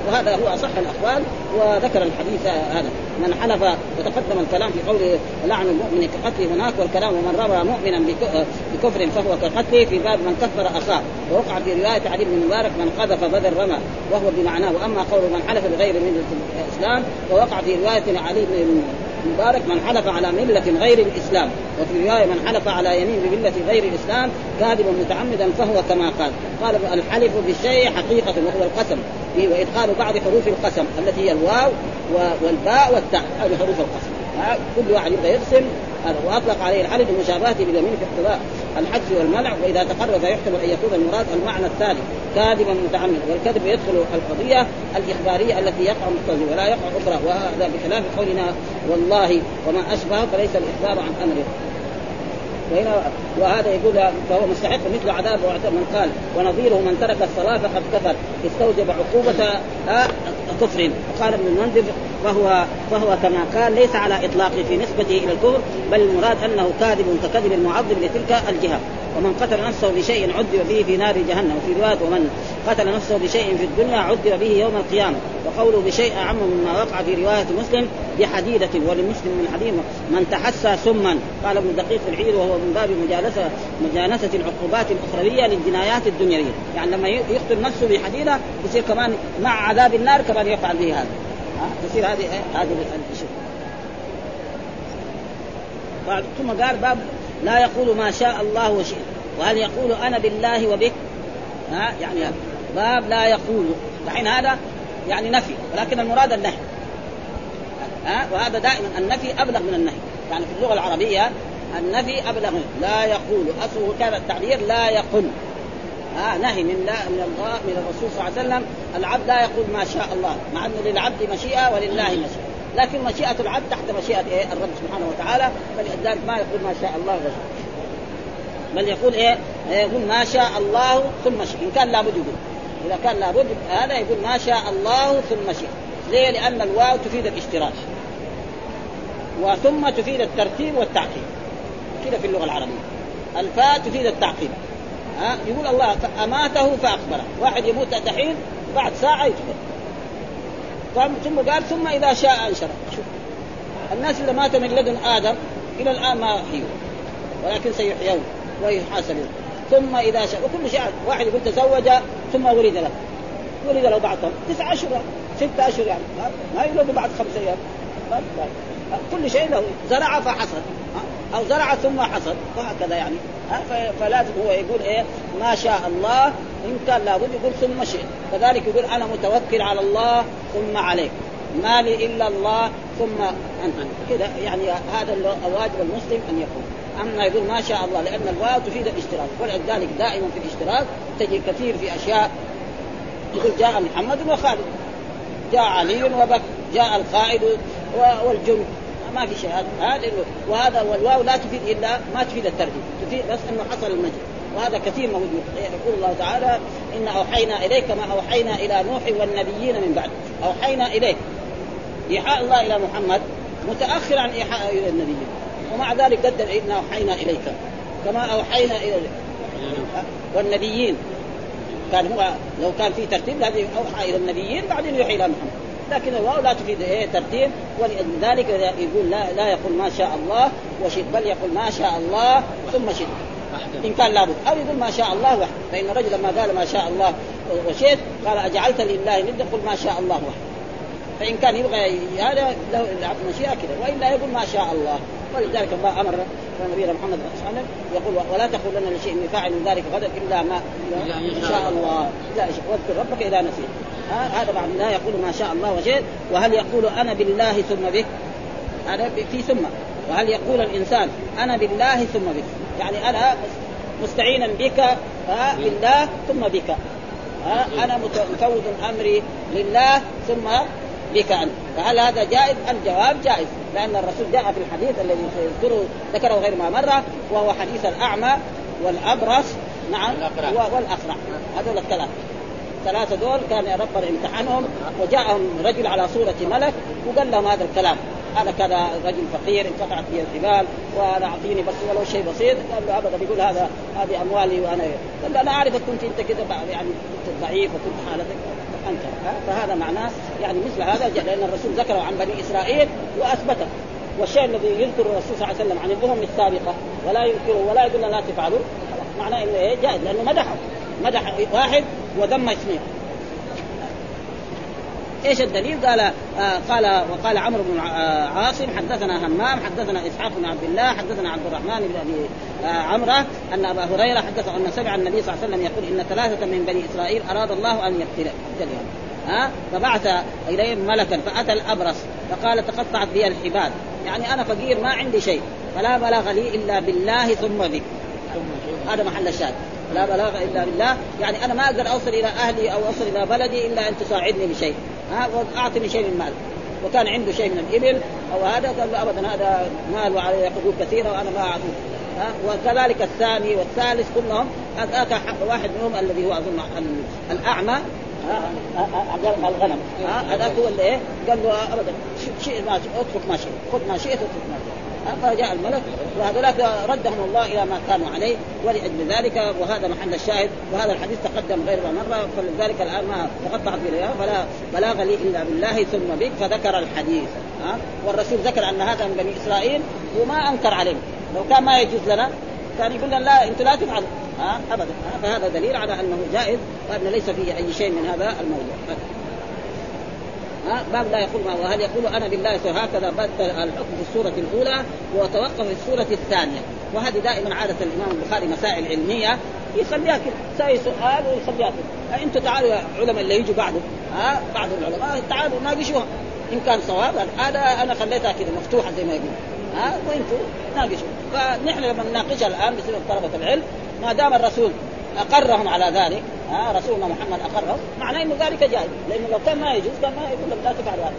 وهذا هو أصح الأقوال وذكر الحديث هذا. من حلف وتقدم الكلام في قوله لعن المؤمن كقتله هناك والكلام ومن رمى مؤمنا بكفر فهو كقتله في باب من كفر اخاه ووقع في رواية علي بن مبارك من قذف بدر رمى. وهو بمعناه. وأما قول من حلف بغير ملة الإسلام ووقع في رواية علي بن مبارك من حلف على ملة غير الإسلام. وفي رواية من حلف على يمين بملة غير الإسلام كاذبا متعمدا فهو كما قال. قال الحلف بالشيء حقيقة وهو القسم. وإدخال بعض حروف القسم التي هي الواو والباء والتاء هذه حروف القسم. كل واحد يبغى يقسم هذا وأطلق عليه الحلف لمشابهته باليمين في اقتضاء الحذف والمنع وإذا تقرر فيحتمل أن يكون المراد المعنى الثاني كاذبا متعمدا والكذب يدخل القضية الإخبارية التي يقع مقتضي ولا يقع أخرى وهذا بخلاف قولنا والله وما اشبه فليس الإخبار عن امره وهنا وهذا يقول فهو مستحق مثل عذاب من قال ونظيره من ترك الصلاة فقد كفر استوجب عقوبة كفر. وقال ابن المنذر فهو فهو كما قال ليس على إطلاقه في نسبته إلى الكفر بل المراد أنه كاذب ككذب المعظم لتلك الجهة. ومن قتل نفسه بشيء عذب به في نار جهنم. وفي رواية ومن قتل نفسه بشيء في الدنيا عذب به يوم القيامة. وقوله بشيء أعم مما وقع في رواية مسلم بحديدة ولمسلم من حديث من تحسى سما. قال ابن دقيق العير وهو من باب مجالسه مجانسه العقوبات الأخروية للجنايات الدنيوية. يعني لما يقتل نفسه بحديدة يصير كمان مع عذاب النار كمان يفعل به هذا. تصير هذه هذه الشيء ثم قال باب لا يقول ما شاء الله وشئت. وهل يقول أنا بالله وبك؟ ها؟ يعني باب لا يقول. دحين هذا يعني نفي. ولكن المراد النهي. ها؟ وهذا دائما النفي أبلغ من النهي. يعني في اللغة العربية النفي أبلغ لا يقول. أصله كان التعبير لا يقل. ها نهي من لا من الله من الرسول صلى الله عليه وسلم العبد لا يقول ما شاء الله مع انه للعبد مشيئة ولله مشيئة. لكن مشيئة العبد تحت مشيئة إيه؟ الرب سبحانه وتعالى. فلذلك ما يقول ما شاء الله وشاء بل يقول إيه؟ يقول ما شاء الله ثم شئ إن كان لابد يقول. إذا كان لابد هذا يقول ما شاء الله ثم شئ ليه؟ لأن الواو تفيد الاشتراك. وثم تفيد الترتيب والتعقيب. كذا في اللغة العربية. الفاء تفيد التعقيب. ها يقول الله أماته فاخبره واحد يموت دحين بعد ساعة يخبر ثم قال ثم إذا شاء أنشر. شوف. الناس اللي ماتوا من لدن آدم إلى الآن ما حيوا. ولكن سيحيون ويحاسبون. ثم إذا شاء وكل شيء واحد يقول تزوج ثم ولد له. ولد له بعد تسعة أشهر ستة أشهر يعني. ما يولد بعد خمس أيام. كل شيء له. زرع فحصد أو زرع ثم حصد. وهكذا يعني. فلازم هو يقول إيه؟ ما شاء الله. إن كان لابد يقول ثم شئت. كذلك يقول أنا متوكل على الله ثم عليك. ما لي إلا الله ثم أنت. كذا يعني هذا الواجب المسلم أن يقول. أما يقول ما شاء الله لأن الواو تفيد الاشتراك. ولذلك دائما في الاشتراك تجد كثير في أشياء. يقول جاء محمد وخالد. جاء علي وبكر جاء القائد والجند. ما في شيء. هذا وهذا والواو لا تفيد إلا ما تفيد الترتيب. تفيد بس إنه حصل المجد وهذا كثير موجود. يقول الله تعالى إن أوحينا إليك ما أوحينا إلى نوح والنبيين من بعد. أوحينا إليك. إيحاء الله إلى محمد متأخر عن إيحاء إلى النبيين. ومع ذلك قدر إنا أوحينا إليك. كما أوحينا إلى والنبيين. كان هو لو كان في ترتيب لازم أوحى إلى النبيين بعدين يوحي إلى محمد. لكن الواو لا تفيد إيه ترتيب. ولذلك يقول لا لا يقول ما شاء الله وشئت بل يقول ما شاء الله ثم شئت. إن كان لابد. أو يقول ما شاء الله وحده. فإن الرجل لما قال ما شاء الله وشئت قال أجعلت لله ند قل ما شاء الله وحده. فإن كان يبغى هذا له مشيئة كذا وإلا يقول ما شاء الله. ولذلك الله أمر نبينا محمد صلى الله عليه وسلم يقول ولا تقولن لشيء من فاعل ذلك غدا إلا ما أن شاء الله. لا واذكر ربك إذا نسيت. هذا بعد لا يقول ما شاء الله وشيء وهل يقول أنا بالله ثم بك؟ هذا في ثم. وهل يقول الإنسان أنا بالله ثم بك؟ يعني أنا مستعينا بك بالله ثم بك. أنا مفوض امري لله ثم بك أنت. فهل هذا جائز؟ الجواب جائز. لأن الرسول جاء في الحديث الذي سيذكره ذكره غير ما مره وهو حديث الأعمى والأبرص نعم والأقرع. هذول الثلاثة دول كان ربنا امتحنهم وجاءهم رجل على صورة ملك وقال لهم هذا الكلام. أنا كذا رجل فقير انقطعت بي الجبال وأنا أعطيني بس ولو شيء بسيط قال له أبدا بيقول هذا هذه أموالي وأنا قال له أنا اعرفك كنت أنت كذا يعني كنت ضعيف وكنت حالتك أنت. فهذا معناه يعني مثل هذا لأن الرسول ذكره عن بني إسرائيل وأثبته. والشيء الذي يذكر الرسول صلى الله عليه وسلم عن الأمم السابقة ولا يذكره ولا يقول لا تفعلوا معناه إنه إيه؟ جائز لأنه مدحه. مدح واحد وذم اثنين إيش الدليل؟ قال آه قال وقال عمرو بن آه عاصم حدثنا همام حدثنا إسحاق بن عبد الله حدثنا عبد الرحمن بن أبي آه عمرة أن أبا هريرة حدثه أن سمع النبي صلى الله عليه وسلم يقول إن ثلاثة من بني إسرائيل أراد الله أن يقتلهم ها؟ فبعث إليهم ملكا فأتى الأبرص فقال تقطعت بي الحبال. يعني أنا فقير ما عندي شيء. فلا بلاغ لي إلا بالله ثم بك هذا محل الشاهد. لا بلاغ إلا بالله. يعني أنا ما أقدر أوصل إلى أهلي أو أوصل إلى بلدي إلا أن تساعدني بشيء. ها وأعطني شيء من مال. وكان عنده شيء من الإبل أو هذا قال له ابدا هذا مال وعليه حقوق كثيرة وأنا ما أعطيه. ها وكذلك الثاني والثالث كلهم اتاك حق واحد منهم الذي هو أظن الأعمى. الغنم. هذاك هو اللي إيه؟ قال له ابدا شيء ما اترك ما شئت خذ ما شئت اترك ما شئت. فجاء الملك وهذولاك ردهم الله إلى ما كانوا عليه ولأجل ذلك وهذا محل الشاهد وهذا الحديث تقدم غير مرة فلذلك الآن ما تقطعت به فلا بلاغ لي إلا بالله ثم بك فذكر الحديث. ها؟ والرسول ذكر أن هذا من بني إسرائيل وما أنكر عليهم. لو كان ما يجوز لنا كان يقول لنا لا أنتم لا تفعلوا. ها؟ ابدا. فهذا دليل على أنه جائز وأن ليس فيه أي شيء من هذا الموضوع. ها باب لا يقول ما وهل يقول أنا بالله هكذا بدا الحكم في السورة الأولى وتوقف في السورة الثانية؟ وهذه دائما عادة الإمام البخاري مسائل علمية. يخليها كذا ساي سؤال ويخليها كذا أنتم تعالوا يا علماء اللي يجوا بعده. ها بعض العلماء تعالوا ناقشوها إن كان صواب هذا أنا خليتها كذا مفتوحة زي ما يقول ها وأنتم ناقشوا فنحن لما نناقشها الآن بصير طلبة العلم ما دام الرسول أقرهم على ذلك ها رسولنا محمد أقره. معناه إنه ذلك جائز. لأنه لو كان ما يجوز كان ما يقول لك لا تفعل هذا.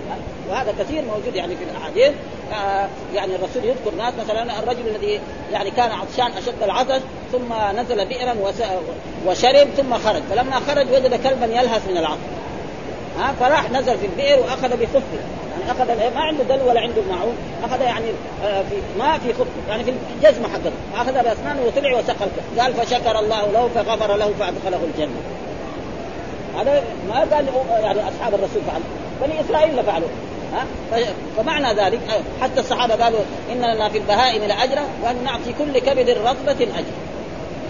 وهذا كثير موجود يعني في الأحاديث. آه يعني الرسول يذكر ناس مثلا الرجل الذي يعني كان عطشان أشد العطش ثم نزل بئرا وشرب ثم خرج. فلما خرج وجد كلبا يلهث من العطش. ها فراح نزل في البئر وأخذ بخفه. يعني أخذ ما عنده دل ولا عنده معون أخذ يعني آه، في ما في خف يعني في الجزمة حقته أخذ باسنانه وطلع وسقى قال فشكر الله له فغفر له فأدخله الجنة. هذا ما قال يعني أصحاب الرسول فعلوا. بني إسرائيل فعلوا. ها؟ فمعنى ذلك آه، حتى الصحابة قالوا ان لنا في البهائم لأجرا وأن نعطي كل كبد رطبة أجر.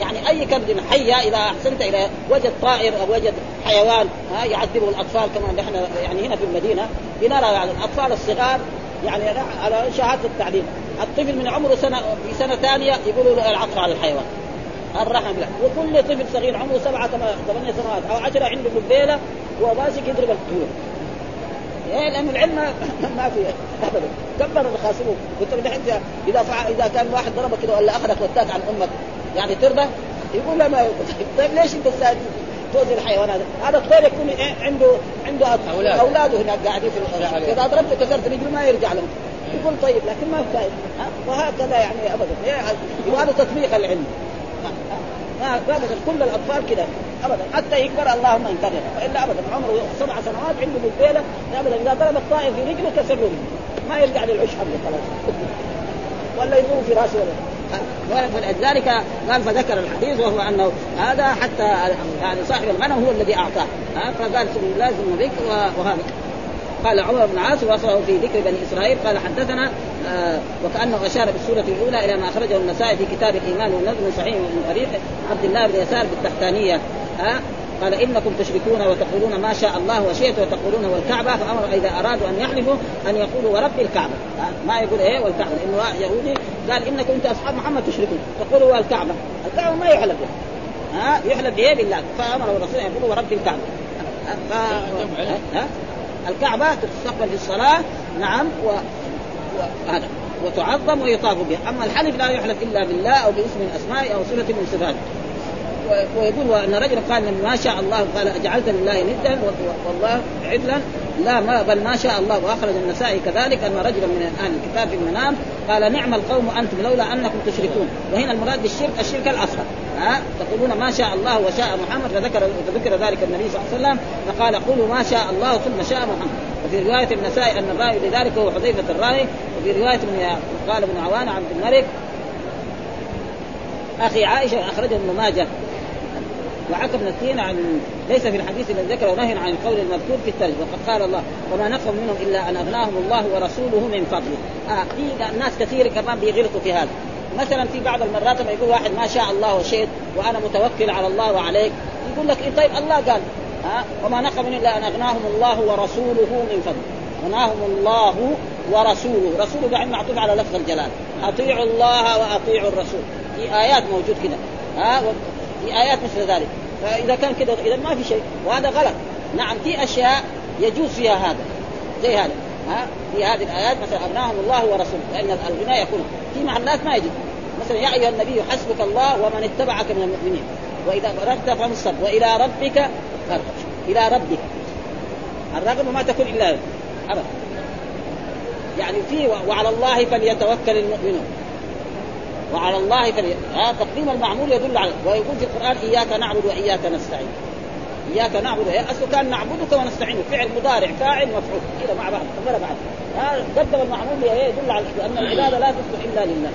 يعني أي كبد حية إذا أحسنت إلى وجد طائر أو وجد حيوان ها يعذبه الأطفال كما نحن يعني هنا في المدينة. بنرى يعني الأطفال الصغار يعني على شهادة التعليم. الطفل من عمره سنة في سنة ثانية يقولوا له العطف على الحيوان. الرحم لا وكل طفل صغير عمره سبعة ثمانية سنوات أو عشرة عنده قبيلة وماسك يضرب الطيور. إيه لأن العلم ما [laughs] في أبدا. كبر الخاسرون قلت له إذا إذا كان واحد ضربك كده ولا أخذك وداك عن أمك يعني ترضى؟ يقول لا ما طيب ليش أنت توزن الحيوان هذا؟ هذا الطير يكون إيه عنده عنده أولاد. أولاده هناك قاعدين في الأرض إذا ضربت كسرت رجله ما يرجع لهم. يقول طيب لكن ما في فائده وهكذا يعني ابدا. وهذا تطبيق العلم. ما كل الأطفال كذا ابدا. حتى يكبر اللهم إن والا ابدا. عمره سبع سنوات عنده بالبيلة. ابدا إذا ضرب الطائر في رجله كسر له ما يرجع للعش حقه خلاص. ولا يقوم في راسه. ولا فلذلك قال فذكر الحديث وهو أنه هذا حتى يعني صاحب المنى هو الذي أعطاه. فقال لازم بك وهذا. قال عمر بن عاص وصله في ذكر بني إسرائيل قال حدثنا آه وكأنه أشار بالسورة الأولى إلى ما أخرجه النسائي في كتاب الإيمان والنظم صحيح من طريق عبد الله بن يسار بالتحتانية. قال إنكم تشركون وتقولون ما شاء الله وشئت وتقولون والكعبة فأمر إذا أرادوا أن يحلفوا أن يقولوا ورب الكعبة. ما يقول إيه والكعبة؟ لأنه يهودي قال إنكم انت أصحاب محمد تشركون. تقولوا والكعبة. الكعبة ما يحلف ها؟ يحلف بايه بالله فأمر الرسول أن يقولوا ورب الكعبة. ف... ها؟ الكعبة تستقبل في الصلاة نعم و... وهذا وتعظم ويطاف بها، أما الحلف لا يحلف إلا بالله أو باسم من أسمائه أو صفة من صفاته. ويقول ان رجل قال ما شاء الله قال اجعلت لله ندا والله عدلا. لا ما بل ما شاء الله وأخرج النسائي كذلك أن رجلا من أهل الكتاب في المنام قال نعم القوم أنتم لولا أنكم تشركون. وهنا المراد بالشرك الشرك الأصغر. ها؟ تقولون ما شاء الله وشاء محمد فذكر فذكر ذلك النبي صلى الله عليه وسلم فقال قولوا ما شاء الله ثم شاء محمد. وفي رواية النسائي أن الراوي لذلك هو حذيفة الراوي وفي رواية من قال ابن عوان عبد الملك أخي عائشة اخرجه ابن ماجه. ابن التين عن ليس في الحديث الذي ذكره نهي عن القول المذكور في الترجمه وقد قال الله وما نقم منهم إلا أن أغناهم الله ورسوله من فضله. آه في ناس كثير كمان بيغلطوا في هذا. مثلا في بعض المرات لما يقول واحد ما شاء الله وشئت وأنا متوكل على الله وعليك. يقول لك طيب الله قال ها آه وما نقم إلا أن أغناهم الله ورسوله من فضله. غناهم الله ورسوله. رسوله قاعد معطوف على لفظ الجلال. أطيعوا الله وأطيعوا الرسول. في آيات موجود كده. ها في آيات مثل ذلك. فإذا كان كذا إذا ما في شيء وهذا غلط. نعم في أشياء يجوز فيها هذا. زي هذا. ها؟ في هذه الآيات مثلا أبناهم الله ورسوله. لأن الغناء يكون. في معنات ما يجوز. مثلا يا أيها النبي حسبك الله ومن اتبعك من المؤمنين. وإذا أردت فانصب وإلى ربك فارغب. إلى ربك. الرغبة ما تكون إلا أبدا. يعني في وعلى الله فليتوكل المؤمنون. وعلى الله فلي... ها تقديم المعمول يدل على ويقول في القرآن إياك نعبد وإياك نستعين. إياك نعبد اصله كان نعبدك ونستعين. فعل مضارع فاعل مفعول. كذا مع بعض ورا بعض. ها قدم المعمول يدل على ان العبادة لا تصلح إلا لله.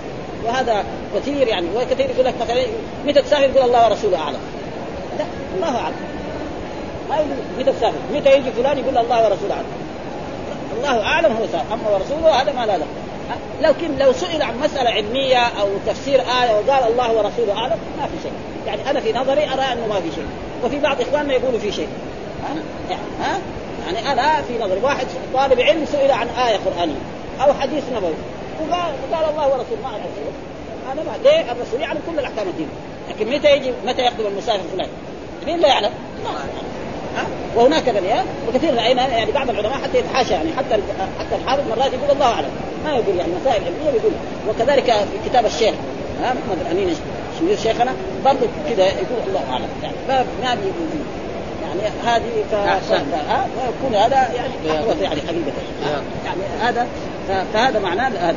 وهذا كثير يعني وكثير يقول لك مثلا متى تسافر؟ يقول الله ورسوله أعلم. لا الله أعلم. ما يقول متى تسافر؟ متى يجي فلان؟ يقول الله ورسوله أعلم. الله أعلم هو سافر. أما ورسوله هذا ما لا له. لكن لو سئل عن مسألة علمية أو تفسير آية وقال الله ورسوله أعلم ما في شيء. يعني أنا في نظري أرى أنه ما في شيء. وفي بعض إخواننا يقولوا في شيء. يعني, ها؟ يعني أنا في نظري واحد طالب علم سئل عن آية قرآنية أو حديث نبوي. وقال وقال الله ورسوله ما أعرف هذا ما ليه؟ الرسول يعلم كل الأحكام الدين. لكن متى يجي متى يخطب المسافر فلان؟ مين لا يعلم؟ ها؟ وهناك بني وكثير راينا يعني بعض العلماء حتى يتحاشى يعني حتى حتى الحافظ مرات يقول الله أعلم. ما يقول يعني مسائل علمية بيقول وكذلك في كتاب الشيخ ها؟ محمد الأمين شمير شيخنا برضه كذا يقول الله أعلم. يعني ما ما بيقول يعني هذه ف... ها؟ ويكون هذا يعني يعني حقيقه يعني هذا فهذا معناه هذا.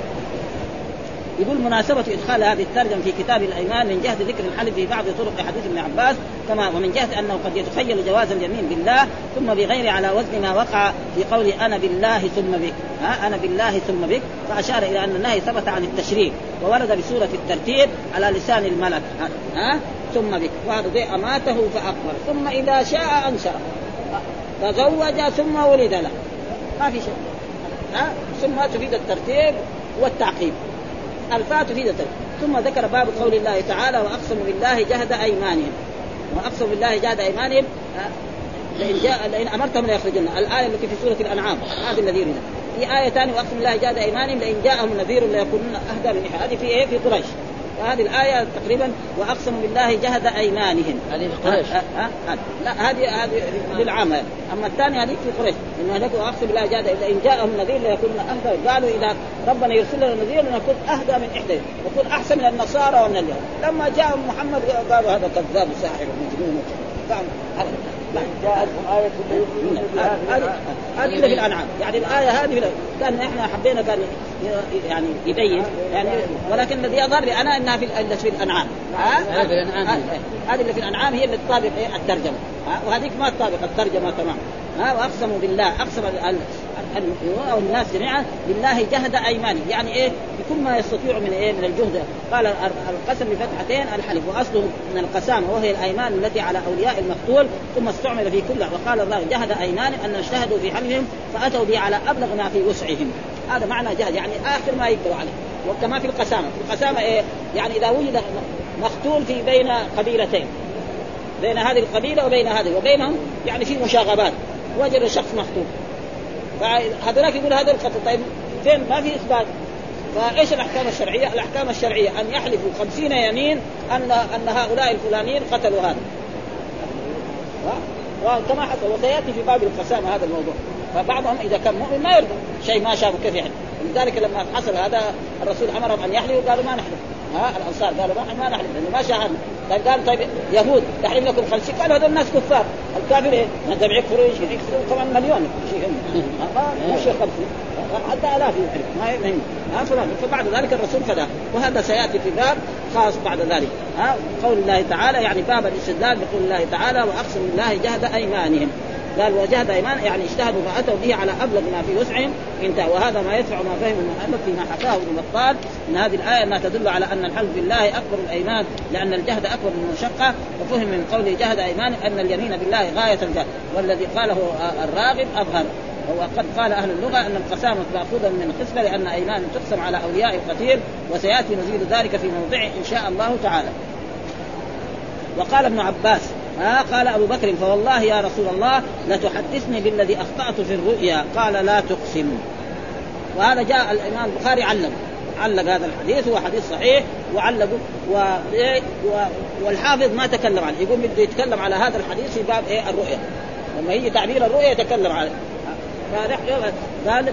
يقول مناسبة إدخال هذه الترجمة في كتاب الأيمان من جهة ذكر الحلف في بعض طرق حديث ابن عباس كما ومن جهة أنه قد يتخيل جواز اليمين بالله ثم بغير على وزن ما وقع في قول أنا بالله ثم بك. ها؟ أنا بالله ثم بك. فأشار إلى أن النهي ثبت عن التشريك وورد بسورة الترتيب على لسان الملك. ها؟ ثم بك. وهذا أماته فأكبر ثم إذا شاء أنشر. تزوج ثم ولد له. ما في شيء ها؟ ثم تفيد الترتيب والتعقيب. الفاء تفيد ثم ذكر باب قول الله تعالى واقسموا بالله جهد أيمانهم. واقسموا بالله جهد أيمانهم لئن جاء لئن أمرتهم ليخرجن. الآية التي في سورة الأنعام هذا الذي يريد في إيه ثانية وأقسم الله جاد أيمانهم لأن جاءهم نذير ليكونن أهدى من هذه في إيه؟ في قريش. هذه الآية تقريبا وأقسموا بالله جهد أيمانهم. هذه في قريش. لا هذه هذه للعام أما الثانية هذه في قريش. إن هذاك وأقسم بالله جهد إن جاءهم نذير ليكون أهدى قالوا إذا ربنا يرسل لنا نذير لنكون أهدى من إحدى نكون أحسن من النصارى ومن اليهود. لما جاءهم محمد قالوا هذا كذاب وساحر جاءتهم آية هذه في الأنعام. يعني الآية هذه كان إحنا حبينا كان يعني يبين يعني ولكن الذي يظهر لي أنا إنها في في الأنعام. هذه الأنعام. هذه اللي في الأنعام هي اللي تطابق الترجمة. وهذيك ما تطابق الترجمة تمام. ها؟ واقسموا بالله أقسم أو الناس جميعا بالله جهد ايمانه يعني إيه؟ بكل ما يستطيع من إيه؟ من الجهد. قال القسم بفتحتين الحلف واصله من القسامة وهي الأيمان التي على أولياء المقتول ثم استعمل في كلها. وقال الله جهد أيمانهم أن اجتهدوا في حلفهم فأتوا به على أبلغ ما في وسعهم. هذا معنى جهد. يعني آخر ما يقدروا عليه. وكما في القسامة. القسامة إيه؟ يعني إذا وجد مقتول في بين قبيلتين. بين هذه القبيلة وبين هذه. وبينهم يعني في مشاغبات. وجد شخص مقتول. فهذولاك يقول هذا القتل طيب فين؟ ما في إثبات. فإيش الأحكام الشرعية؟ الأحكام الشرعية أن يحلفوا خمسين يمين ان أن هؤلاء الفلانيين قتلوا هذا. وكما حصل. وسيأتي في باب القسامة هذا الموضوع. فبعضهم إذا كان مؤمن ما يرضى. شيء ما شافوا كيف يحلف لذلك لما حصل هذا الرسول أمرهم أن يحلفوا قالوا ما نحلف. ها؟ الأنصار قالوا ما نحلف لأنه ما شاهدنا. طيب قال طيب يهود تحلف لكم خمسين. قالوا هذول الناس كفار. الكافر إيه؟ نزل يكفروا يكفروا كمان مليون. شيء ما [laughs] شيء خمسين حتى آلاف ما يهم. فبعد ذلك الرسول فدا. وهذا سيأتي في باب خاص بعد ذلك. ها قول الله تعالى يعني باب الاستدلال بقول الله تعالى وأقسم بالله جهد أيمانهم. قال وجهد إيمان يعني اجتهدوا فأتوا به على أبلغ ما في وسعهم. انتهى. وهذا ما يدفع ما فهم المؤلف فيما حكاه ابن بطال. إن هذه الآية انها تدل على أن الحلف بالله أكبر الأيمان لأن الجهد أكبر من المشقة. وفهم من قوله جهد إيمان أن اليمين بالله غاية الجهد. والذي قاله الراغب أظهر. وقد قال أهل اللغة أن القسامة مأخوذة من خصله لأن أيمان تقسم على أولياء القتيل. وسيأتي مزيد ذلك في موضعه إن شاء الله تعالى. وقال ابن عباس ها قال أبو بكر فوالله يا رسول الله لتحدثني بالذي أخطأت في الرؤيا. قال لا تقسم. وهذا جاء الإمام البخاري علق علق هذا الحديث هو حديث صحيح وعلقه و... و... والحافظ ما تكلم عنه. يقول بده يتكلم على هذا الحديث في باب إيه الرؤيا. لما يجي تعبير الرؤيا يتكلم عليه. قال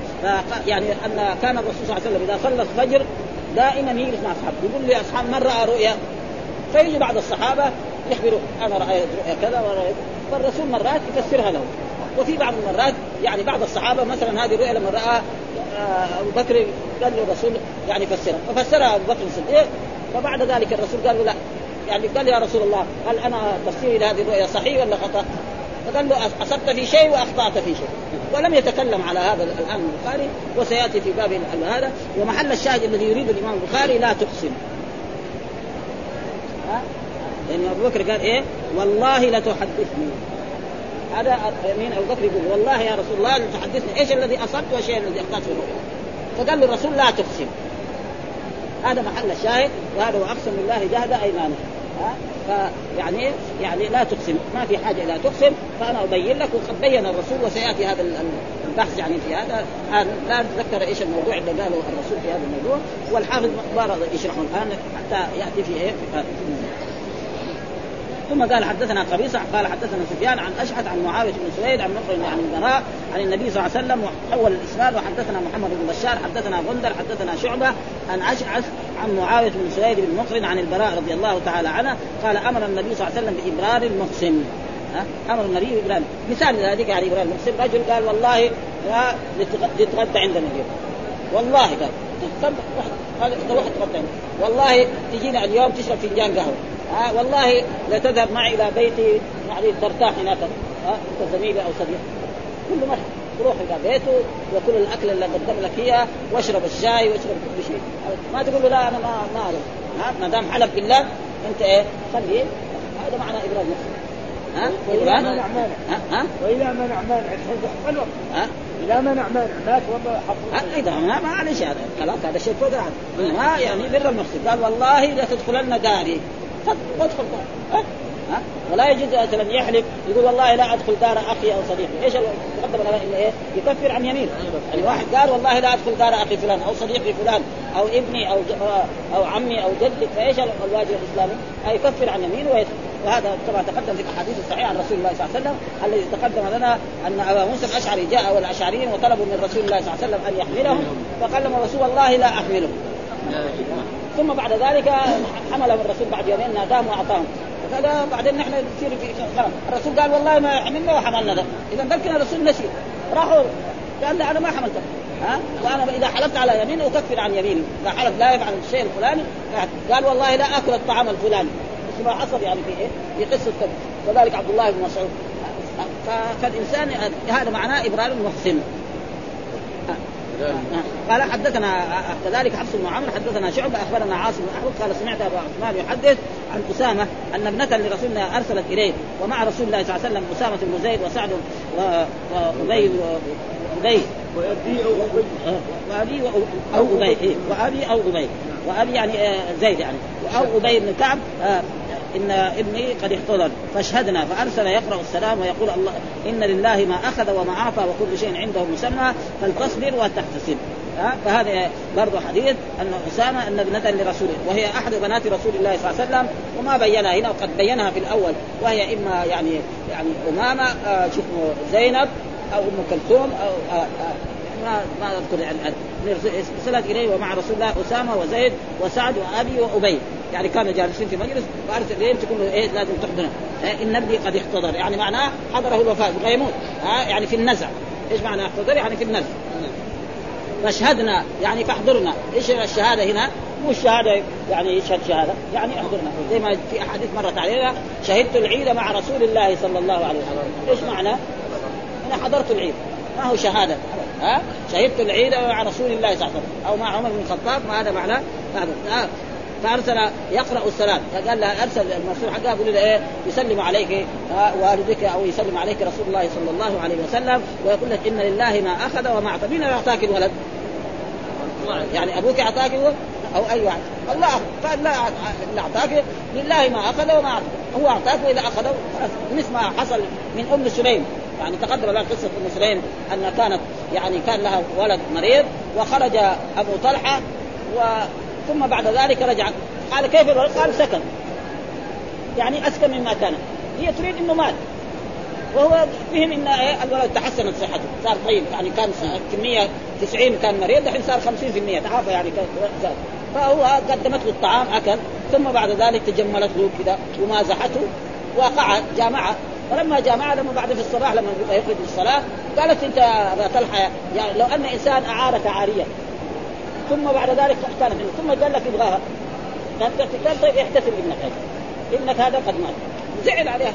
يعني أن كان الرسول صلى الله عليه وسلم إذا صلى الفجر دائما يجلس مع أصحابه. يقول لي اصحاب من رأى رؤيا؟ فيجي بعض الصحابة يخبروا أنا رايت رؤيا كذا ورأيت فالرسول مرات يفسرها له وفي بعض المرات يعني بعض الصحابة مثلا هذه الرؤيا لما رأى آه، أبو بكر قال له الرسول يعني فسرها. ففسرها أبو بكر الصديق فبعد ذلك الرسول قال له لا. يعني قال يا رسول الله هل أنا تفسيري لهذه الرؤيا صحيح ولا خطأ؟ فقال له أصبت في شيء وأخطأت في شيء. ولم يتكلم على هذا الان البخاري وسيأتي في باب هذا. ومحل الشاهد الذي يريد الإمام البخاري لا تقسم. لأن أبو بكر قال إيه؟ والله لتحدثني هذا يمين أبو بكر يقول والله يا رسول الله لتحدثني إيش الذي أصبت والشيء الذي أخطأت في الرؤيا فقال له الرسول لا تقسم. هذا محل الشاهد وهذا واقسم بالله جهد أيمانه. فيعني يعني لا تقسم. ما في حاجة إلى تقسم. فأنا أبين لك وقد بين الرسول وسيأتي هذا البحث يعني في هذا. لا نتذكر إيش الموضوع اللي قاله الرسول في هذا الموضوع. والحافظ مقبار يشرحه الآن حتى يأتي في إيه؟ في ثم قال حدثنا قبيصة قال حدثنا سفيان عن أشعث عن معاوية بن سويد عن نقر عن البراء عن النبي صلى الله عليه وسلم وحول الإسناد وحدثنا محمد بن بشار حدثنا غندر حدثنا شعبة عن أشعث عن معاوية بن سويد بن نقر عن البراء رضي الله تعالى عنه قال أمر النبي صلى الله عليه وسلم بإبرار المقسم أمر النبي بإبرار. مثال ذلك يعني إبرار المقسم رجل قال والله لتغدى عندنا اليوم والله قال واحد تغدى والله تجينا اليوم تشرب فنجان قهوة. آه والله لتذهب معي إلى بيتي يعني ترتاح هناك آه انت زميلي أو صديق كل مرة تروح إلى بيته وكل الأكل اللي قدم لك إياه واشرب الشاي واشرب كل شيء. ما تقول له لا أنا ما ما اعرف ها ما دام حلف بالله أنت إيه؟ خليه هذا معنى إبراهيم. نفسه ها وإذا منع مانع ها وإذا منع مانع ها إذا منع مانع مات والله حفظ إذا ما معلش هذا خلاص هذا شيء فوق ما يعني بر المقصد قال والله لا تدخلن داري ادخل ها؟ ولا يجوز مثلا يحلف يقول والله لا أدخل دار أخي أو صديقي. إيش لنا انه إيه؟ يكفر عن يمين. يعني واحد قال والله لا أدخل دار أخي فلان أو صديقي فلان أو ابني أو أو عمي أو جدي. فإيش الواجب الإسلامي؟ يكفر عن يمينه وهذا كما تقدم في الأحاديث الصحيحة عن رسول الله صلى الله عليه وسلم الذي تقدم لنا أن أبا موسى الأشعري جاء والأشعريين وطلبوا من رسول الله صلى الله عليه وسلم أن يحملهم فقال لهم رسول الله لا أحملهم. ثم بعد ذلك حملهم الرسول بعد يومين ناداهم وأعطاهم. فقال بعدين نحن نصير في الرسول قال والله ما حملنا وحملنا ده. إذا بلكن الرسول نسي راحوا قال لا أنا ما حملته. ها؟ وأنا إذا حلفت على يمين أكفر عن يميني. إذا حلف لا يفعل الشيء الفلاني قال والله لا أكل الطعام الفلاني. ما حصل يعني في إيه؟ في قصة كذلك عبد الله بن مسعود. فالإنسان هذا معناه ابرار المحسن. قال حدثنا كذلك حفص بن عمرو حدثنا شعبة أخبرنا عاصم بن احمد قال سمعت أبو عثمان يحدث عن أسامة أن ابنة لرسولنا أرسلت إليه ومع رسول الله صلى الله عليه وسلم أسامة بن زيد وسعد وابي وابي وأبي أو أبي. أو أبي وأبي أو أبي. وأبي يعني زيد يعني. أو أبي بن كعب إن ابني قد احتضر فاشهدنا فأرسل يقرأ السلام ويقول الله إن لله ما أخذ وما أعطى وكل شيء عنده مسمى فلتصبر وتحتسب. فهذا برضه حديث أن أسامة أن ابنة لرسوله وهي أحد بنات رسول الله صلى الله عليه وسلم وما بينها هنا وقد بينها في الأول وهي إما يعني يعني أمامة آه شوف زينب أو أم كلثوم أو آه آه ما ما أذكر يعني. ارسلت إليه ومع رسول الله أسامة وزيد وسعد وأبي وأبي. يعني كانوا جالسين في مجلس فارسل إليهم له إيه لازم تحضرنا إيه إن ابني قد احتضر. يعني معناه حضره الوفاة. يبغى يموت. ها؟ يعني في النزع. إيش معنى احتضر؟ يعني في النزع. فاشهدنا. يعني فاحضرنا. إيش الشهادة هنا؟ مو الشهادة يعني يشهد شهادة. يعني احضرنا. زي ما في أحاديث مرت علينا. شهدت العيد مع رسول الله صلى الله عليه وسلم. إيش معنى؟ أنا حضرت العيد. هو شهادة. ها؟ شهدت العيد مع رسول الله صلى الله عليه وسلم. أو مع عمر بن الخطاب ما هذا معناه؟ هذا. فأرسل يقرأ السلام فقال له أرسل المرسول حقه يقول له إيه؟ يسلم عليك والدك أو يسلم عليك رسول الله صلى الله عليه وسلم ويقول لك إن لله ما أخذ وما أعطى. مين أعطاك الولد؟ يعني أبوك أعطاك أو أي واحد. الله. قال لا اللي أعطاك لله ما أخذ وما أعطى. هو أعطاك وإذا أخذه مثل ما حصل من أم سليم. يعني تقدم لنا قصة أم سليم ان كانت يعني كان لها ولد مريض وخرج أبو طلحة و ثم بعد ذلك رجع. قال كيف الولد؟ قال سكن. يعني اسكن مما كان. هي تريد إنه مات. وهو فهم إن الولد تحسنت صحته صار طيب. يعني كان كمية 90 كان مريض الحين صار 50% تعافى يعني فهو قدمت له الطعام أكل ثم بعد ذلك تجملت له كذا ومازحته وقعد جامعة. فلما جامعه لما بعد في الصباح لما يخرج للصلاه قالت انت ابا طلحة يعني لو أن إنسان أعارك عاريه ثم بعد ذلك كانت ثم قال لك ابغاها. قال طيب احتفل ابنك هذا ابنك هذا قد مات. زعل عليها.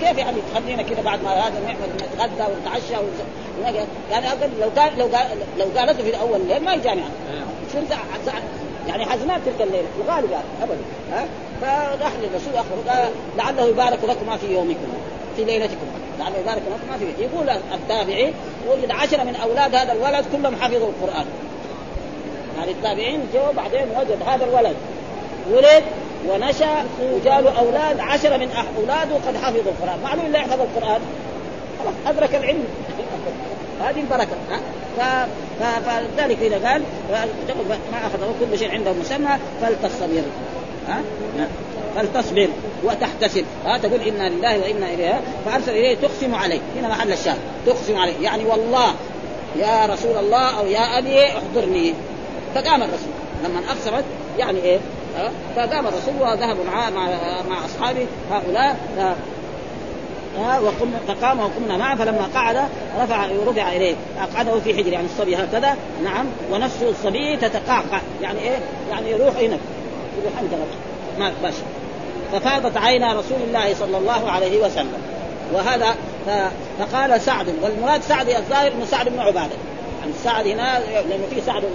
كيف يعني تخلينا كذا بعد ما هذا نعمل نتغدى ونتعشى يعني أقل لو قال لو قال لو قالته في الأول الليل ما يجاني عنه زعل يعني حزنات تلك الليلة. الغالب يعني ابدا. ها؟ فراح للرسول اخبره قال لعله يبارك لكما في يومكم في ليلتكم. لعله يبارك لكما في يقول التابعي وجد عشرة من أولاد هذا الولد كلهم حفظوا القرآن. يعني التابعين جو بعدين وجد هذا الولد. ولد ونشأ وجاله أولاد عشرة من اولاده قد حفظوا القرآن. معلوم اللي يحفظ القرآن؟ خلاص أدرك العلم. [laughs] هذه البركة ها؟ فلذلك إذا قال ما أخذه كل شيء عنده مسمى فلتصبر ها؟ فلتصبر وتحتسب ها؟ تقول إنا لله وإنا إليه فأرسل إليه تقسم عليه هنا محل الشاهد تقسم عليه يعني والله يا رسول الله أو يا أبي احضرني. فقام الرسول لما اقسمت يعني إيه؟ فقام الرسول وذهب مع مع, مع أصحابه هؤلاء ها وقم فقام وقمنا معه فلما قعد رفع رفع إليه. أقعده في حجر يعني الصبي هكذا. نعم. ونفس الصبي تتقعقع يعني إيه؟ يعني يروح هنا. يروح عندنا ما باشا ففاضت عينا رسول الله صلى الله عليه وسلم. وهذا فقال سعد. والمراد سعد الظاهر إنه سعد بن عبادة. يعني سعد هنا لأنه في سعد بن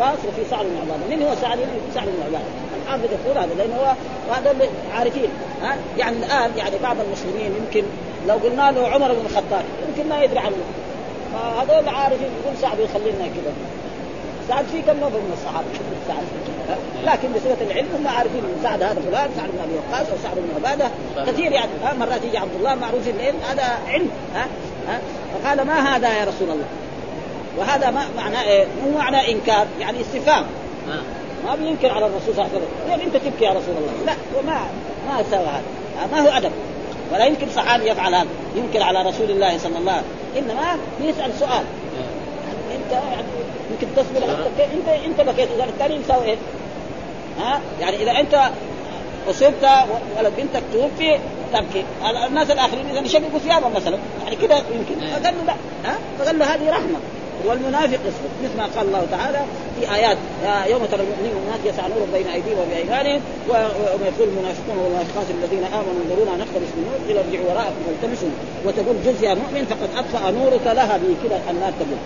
وقاص وفي سعد بن عبادة. من هو سعد؟ سعد بن عبادة؟ الحافظ يقول هذا لأنه هو وهذول عارفين ها؟ يعني الآن يعني بعض المسلمين يمكن لو قلنا له عمر بن الخطاب يمكن ما يدري عنه. فهذول عارفين يقول سعد يخلي لنا كذا سعد في كم نفر من الصحابة؟ سعد لكن بصفة العلم هم عارفين ان سعد هذا فلان سعد بن أبي وقاص أو سعد بن عبادة. كثير يعني مرات يجي عبد الله معروف العلم هذا علم ها؟ ها؟ فقال ما هذا يا رسول الله؟ وهذا ما معناه إيه؟ مو معناه إنكار يعني استفهام. ما بينكر على الرسول صلى الله عليه وسلم. يعني أنت تبكي يا رسول الله. لا وما ما سوى هذا. ما هو أدب. ولا يمكن صحابي يفعل هذا. ينكر على رسول الله صلى الله عليه وسلم. إنما بيسال سؤال. يعني أنت يعني يمكن تصبر انت أنت بكيت. إذا الثاني يساوي إيه؟ ها؟ يعني إذا أنت أصبت ولد بنتك توفي تبكي. الناس الآخرين إذا يشققوا ثيابهم مثلا. يعني كذا يمكن. فقال له لا. ها؟ فقال له هذه رحمة. والمنافق يصبر. مثل ما قال الله تعالى في آيات يوم ترى المؤمنين والمؤمنات يسعى نور بين أيديهم وبأيمانهم ويوم يقول المنافقون والمنافقات الذين آمنوا انظرونا نقتبس من نور إلى ارجعوا وراءكم والتمسوا وتقول جز يا مؤمن فقد أطفأ نورك لها بكذا النار تقول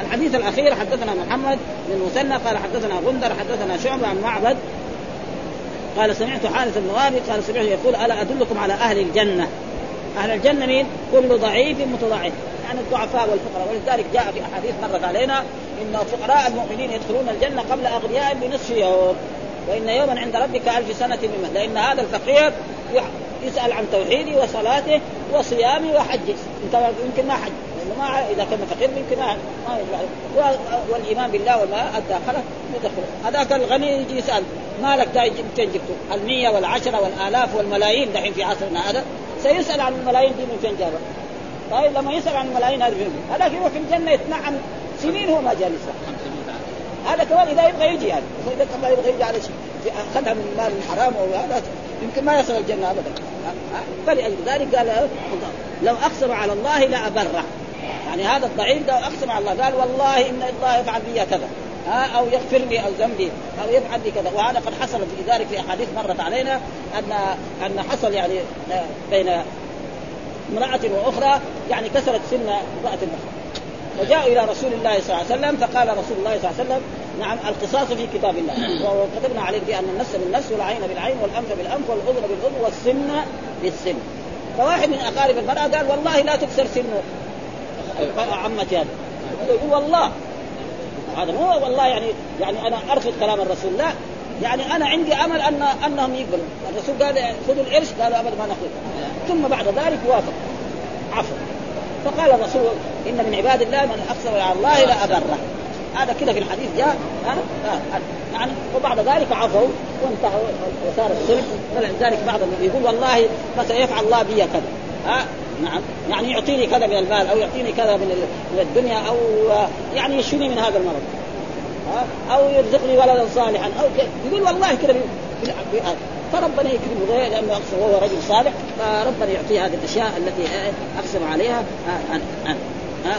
الحديث الأخير حدثنا محمد بن مثنى قال حدثنا غندر حدثنا شعبة عن معبد قال سمعت حارث بن قال سمعت يقول ألا أدلكم على أهل الجنة؟ أهل الجنة مين؟ كل ضعيف متضاعف يعني الضعفاء والفقراء. ولذلك جاء في أحاديث مرت علينا إن فقراء المؤمنين يدخلون الجنة قبل اغنيائهم بنصف يوم. وإن يوما عند ربك ألف سنة مما. لأن هذا الفقير يسأل عن توحيده وصلاته وصيامه وحجه إنت يمكن ما حج. لأنه ما إذا كان فقير يمكن ما ما والإيمان بالله وما ادى خلق يدخل هذاك الغني يجي يسأل مالك فين جبته؟ المية والعشرة والآلاف والملايين دحين في عصرنا هذا؟ سيسأل عن الملايين دي من فين جابها طيب لما يسأل عن الملايين هذه فين هذاك يروح في الجنة يتنعم سنين هو ما جاء هذا كمان إذا يبغى يجي يعني. اذا كان يبغى يجي على شيء. أخذها من مال حرام أو هذا. يمكن ما يصل الجنة ابدا. فلأجل ذلك قال لو أقسم على الله لأبره. يعني هذا الضعيف ده أقسم على الله. قال والله إن الله يفعل بي كذا. ها أو يغفر لي أو ذنبي. أو يفعل لي كذا. وهذا قد حصل في ذلك في أحاديث مرت علينا أن أن حصل يعني بين امرأة وأخرى يعني كسرت سن امرأة أخرى فجاءوا إلى رسول الله صلى الله عليه وسلم فقال رسول الله صلى الله عليه وسلم نعم القصاص في كتاب الله. وكتبنا عليه أن النفس بالنفس والعين بالعين والأنف بالأنف والأذن بالأذن والسن بالسن. فواحد من أقارب المرأة قال والله لا تكسر سن عمتي هذا والله. هذا مو والله يعني يعني أنا أرفض كلام الرسول. لا يعني أنا عندي أمل أن أنهم يقبلوا. الرسول قال خذوا القرش قالوا أبدا ما ناخذ ثم بعد ذلك وافق. عفوا فقال الرسول إن من عباد الله من أقسم على الله لابره هذا كذا في الحديث جاء ها؟ يعني وبعد ذلك عفوا وانتهوا وصار الصلح ولذلك بعضهم يقول والله مثلا يفعل الله بي كذا. ها؟ نعم. يعني يعطيني كذا من المال أو يعطيني كذا من الدنيا أو يعني يشفيني من هذا المرض. أو يرزقني ولدا صالحا. أو يقول والله كذا فربنا يكرمه لأنه اقسم وهو رجل صالح. فربنا يعطيه هذه الأشياء التي أقسم عليها. أن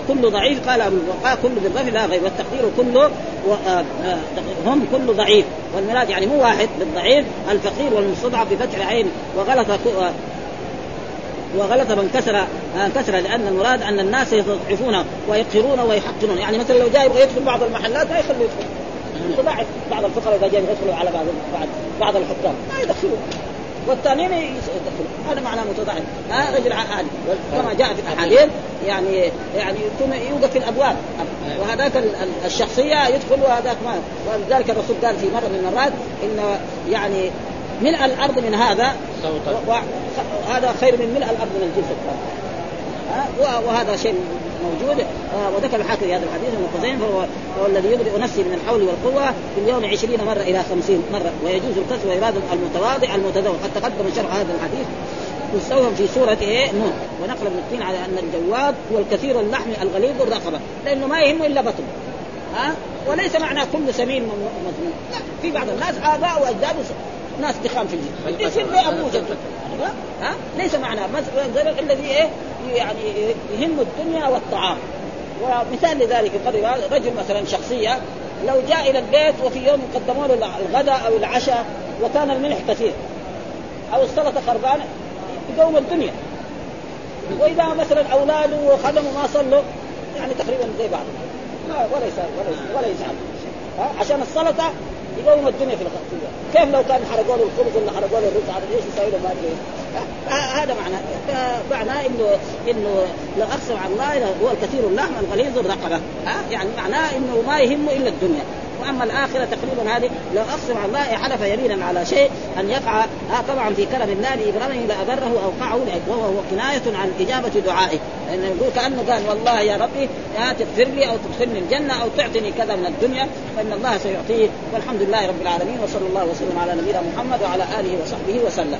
كل ضعيف قال البقاء كل بالرفع لا غير والتقدير كله هم كل ضعيف. والمراد يعني مو واحد بالضعيف الفقير والمستضعف بفتح العين وغلط وغلط من كسر كسر لأن المراد أن الناس يضعفون ويقهرون ويحقرون يعني مثلا لو جاء يبغى يدخل بعض المحلات ما يخلوا يدخل. يضعف بعض الفقراء إذا جاءوا يدخلوا على بعض بعض بعض الحكام ما يدخلوا والثانيين يدخلوا هذا معناه متضاعف ها رجل عادي. كما جاء في الأحاديث يعني يعني يوقف في الأبواب. وهذاك الشخصية يدخل وهذاك ما. ولذلك الرسول قال في مرة من المرات إن يعني ملء الأرض من هذا هذا خير من ملء الأرض من الجنس وهذا شيء موجود. آه وذكر الحاكم هذا الحديث ابن خزيمة فهو هو الذي يبرئ نفسه من الحول والقوة في اليوم عشرين مرة إلى خمسين مرة ويجوز الكسر وإراد المتواضع المتذوق قد تقدم شرح هذا الحديث مستوى في سورة إيه؟ نوح. ونقل ابن الدين على أن الجواد هو الكثير اللحم الغليظ الرقبة. لأنه ما يهمه إلا بطن. ها؟ وليس معنى كل سمين مذموم لا في بعض الناس آباء وأجداد ناس دخان في الجسم يصير أبوه جده ها؟ ليس معناه الذي إيه؟ يعني يهم الدنيا والطعام. ومثال لذلك رجل مثلا شخصية لو جاء إلى البيت وفي يوم قدموا له الغداء أو العشاء وكان الملح كثير. أو السلطة خربانة. يقوم الدنيا. وإذا مثلا أولاده وخدموا ما صلوا يعني تقريبا زي بعض. ولا يسال ولا يزعل عشان السلطة يقوم الدنيا في الغد كيف لو كان حرقوا له الخبز ولا حرقوا له الرز؟ على إيش يسوي له؟ ما أدري. هذا معناه معناه انه إنه لو اقسم على الله هو الكثير اللحم الغليظ الرقبة. يعني معناه إنه ما يهمه إلا الدنيا. وأما الآخرة تقريبا هذه لو اقسم على الله حلف يمينا على شيء أن يقع. آه طبعا في كرم الله لابراهيم لابره اوقعه وهو كناية عن إجابة دعائه. لأنه يقول كأنه قال والله يا ربي يا تغفر لي أو تدخلني الجنة أو تعطني كذا من الدنيا فإن الله سيعطيه. والحمد لله رب العالمين وصلى الله وسلم على نبينا محمد وعلى آله وصحبه وسلم.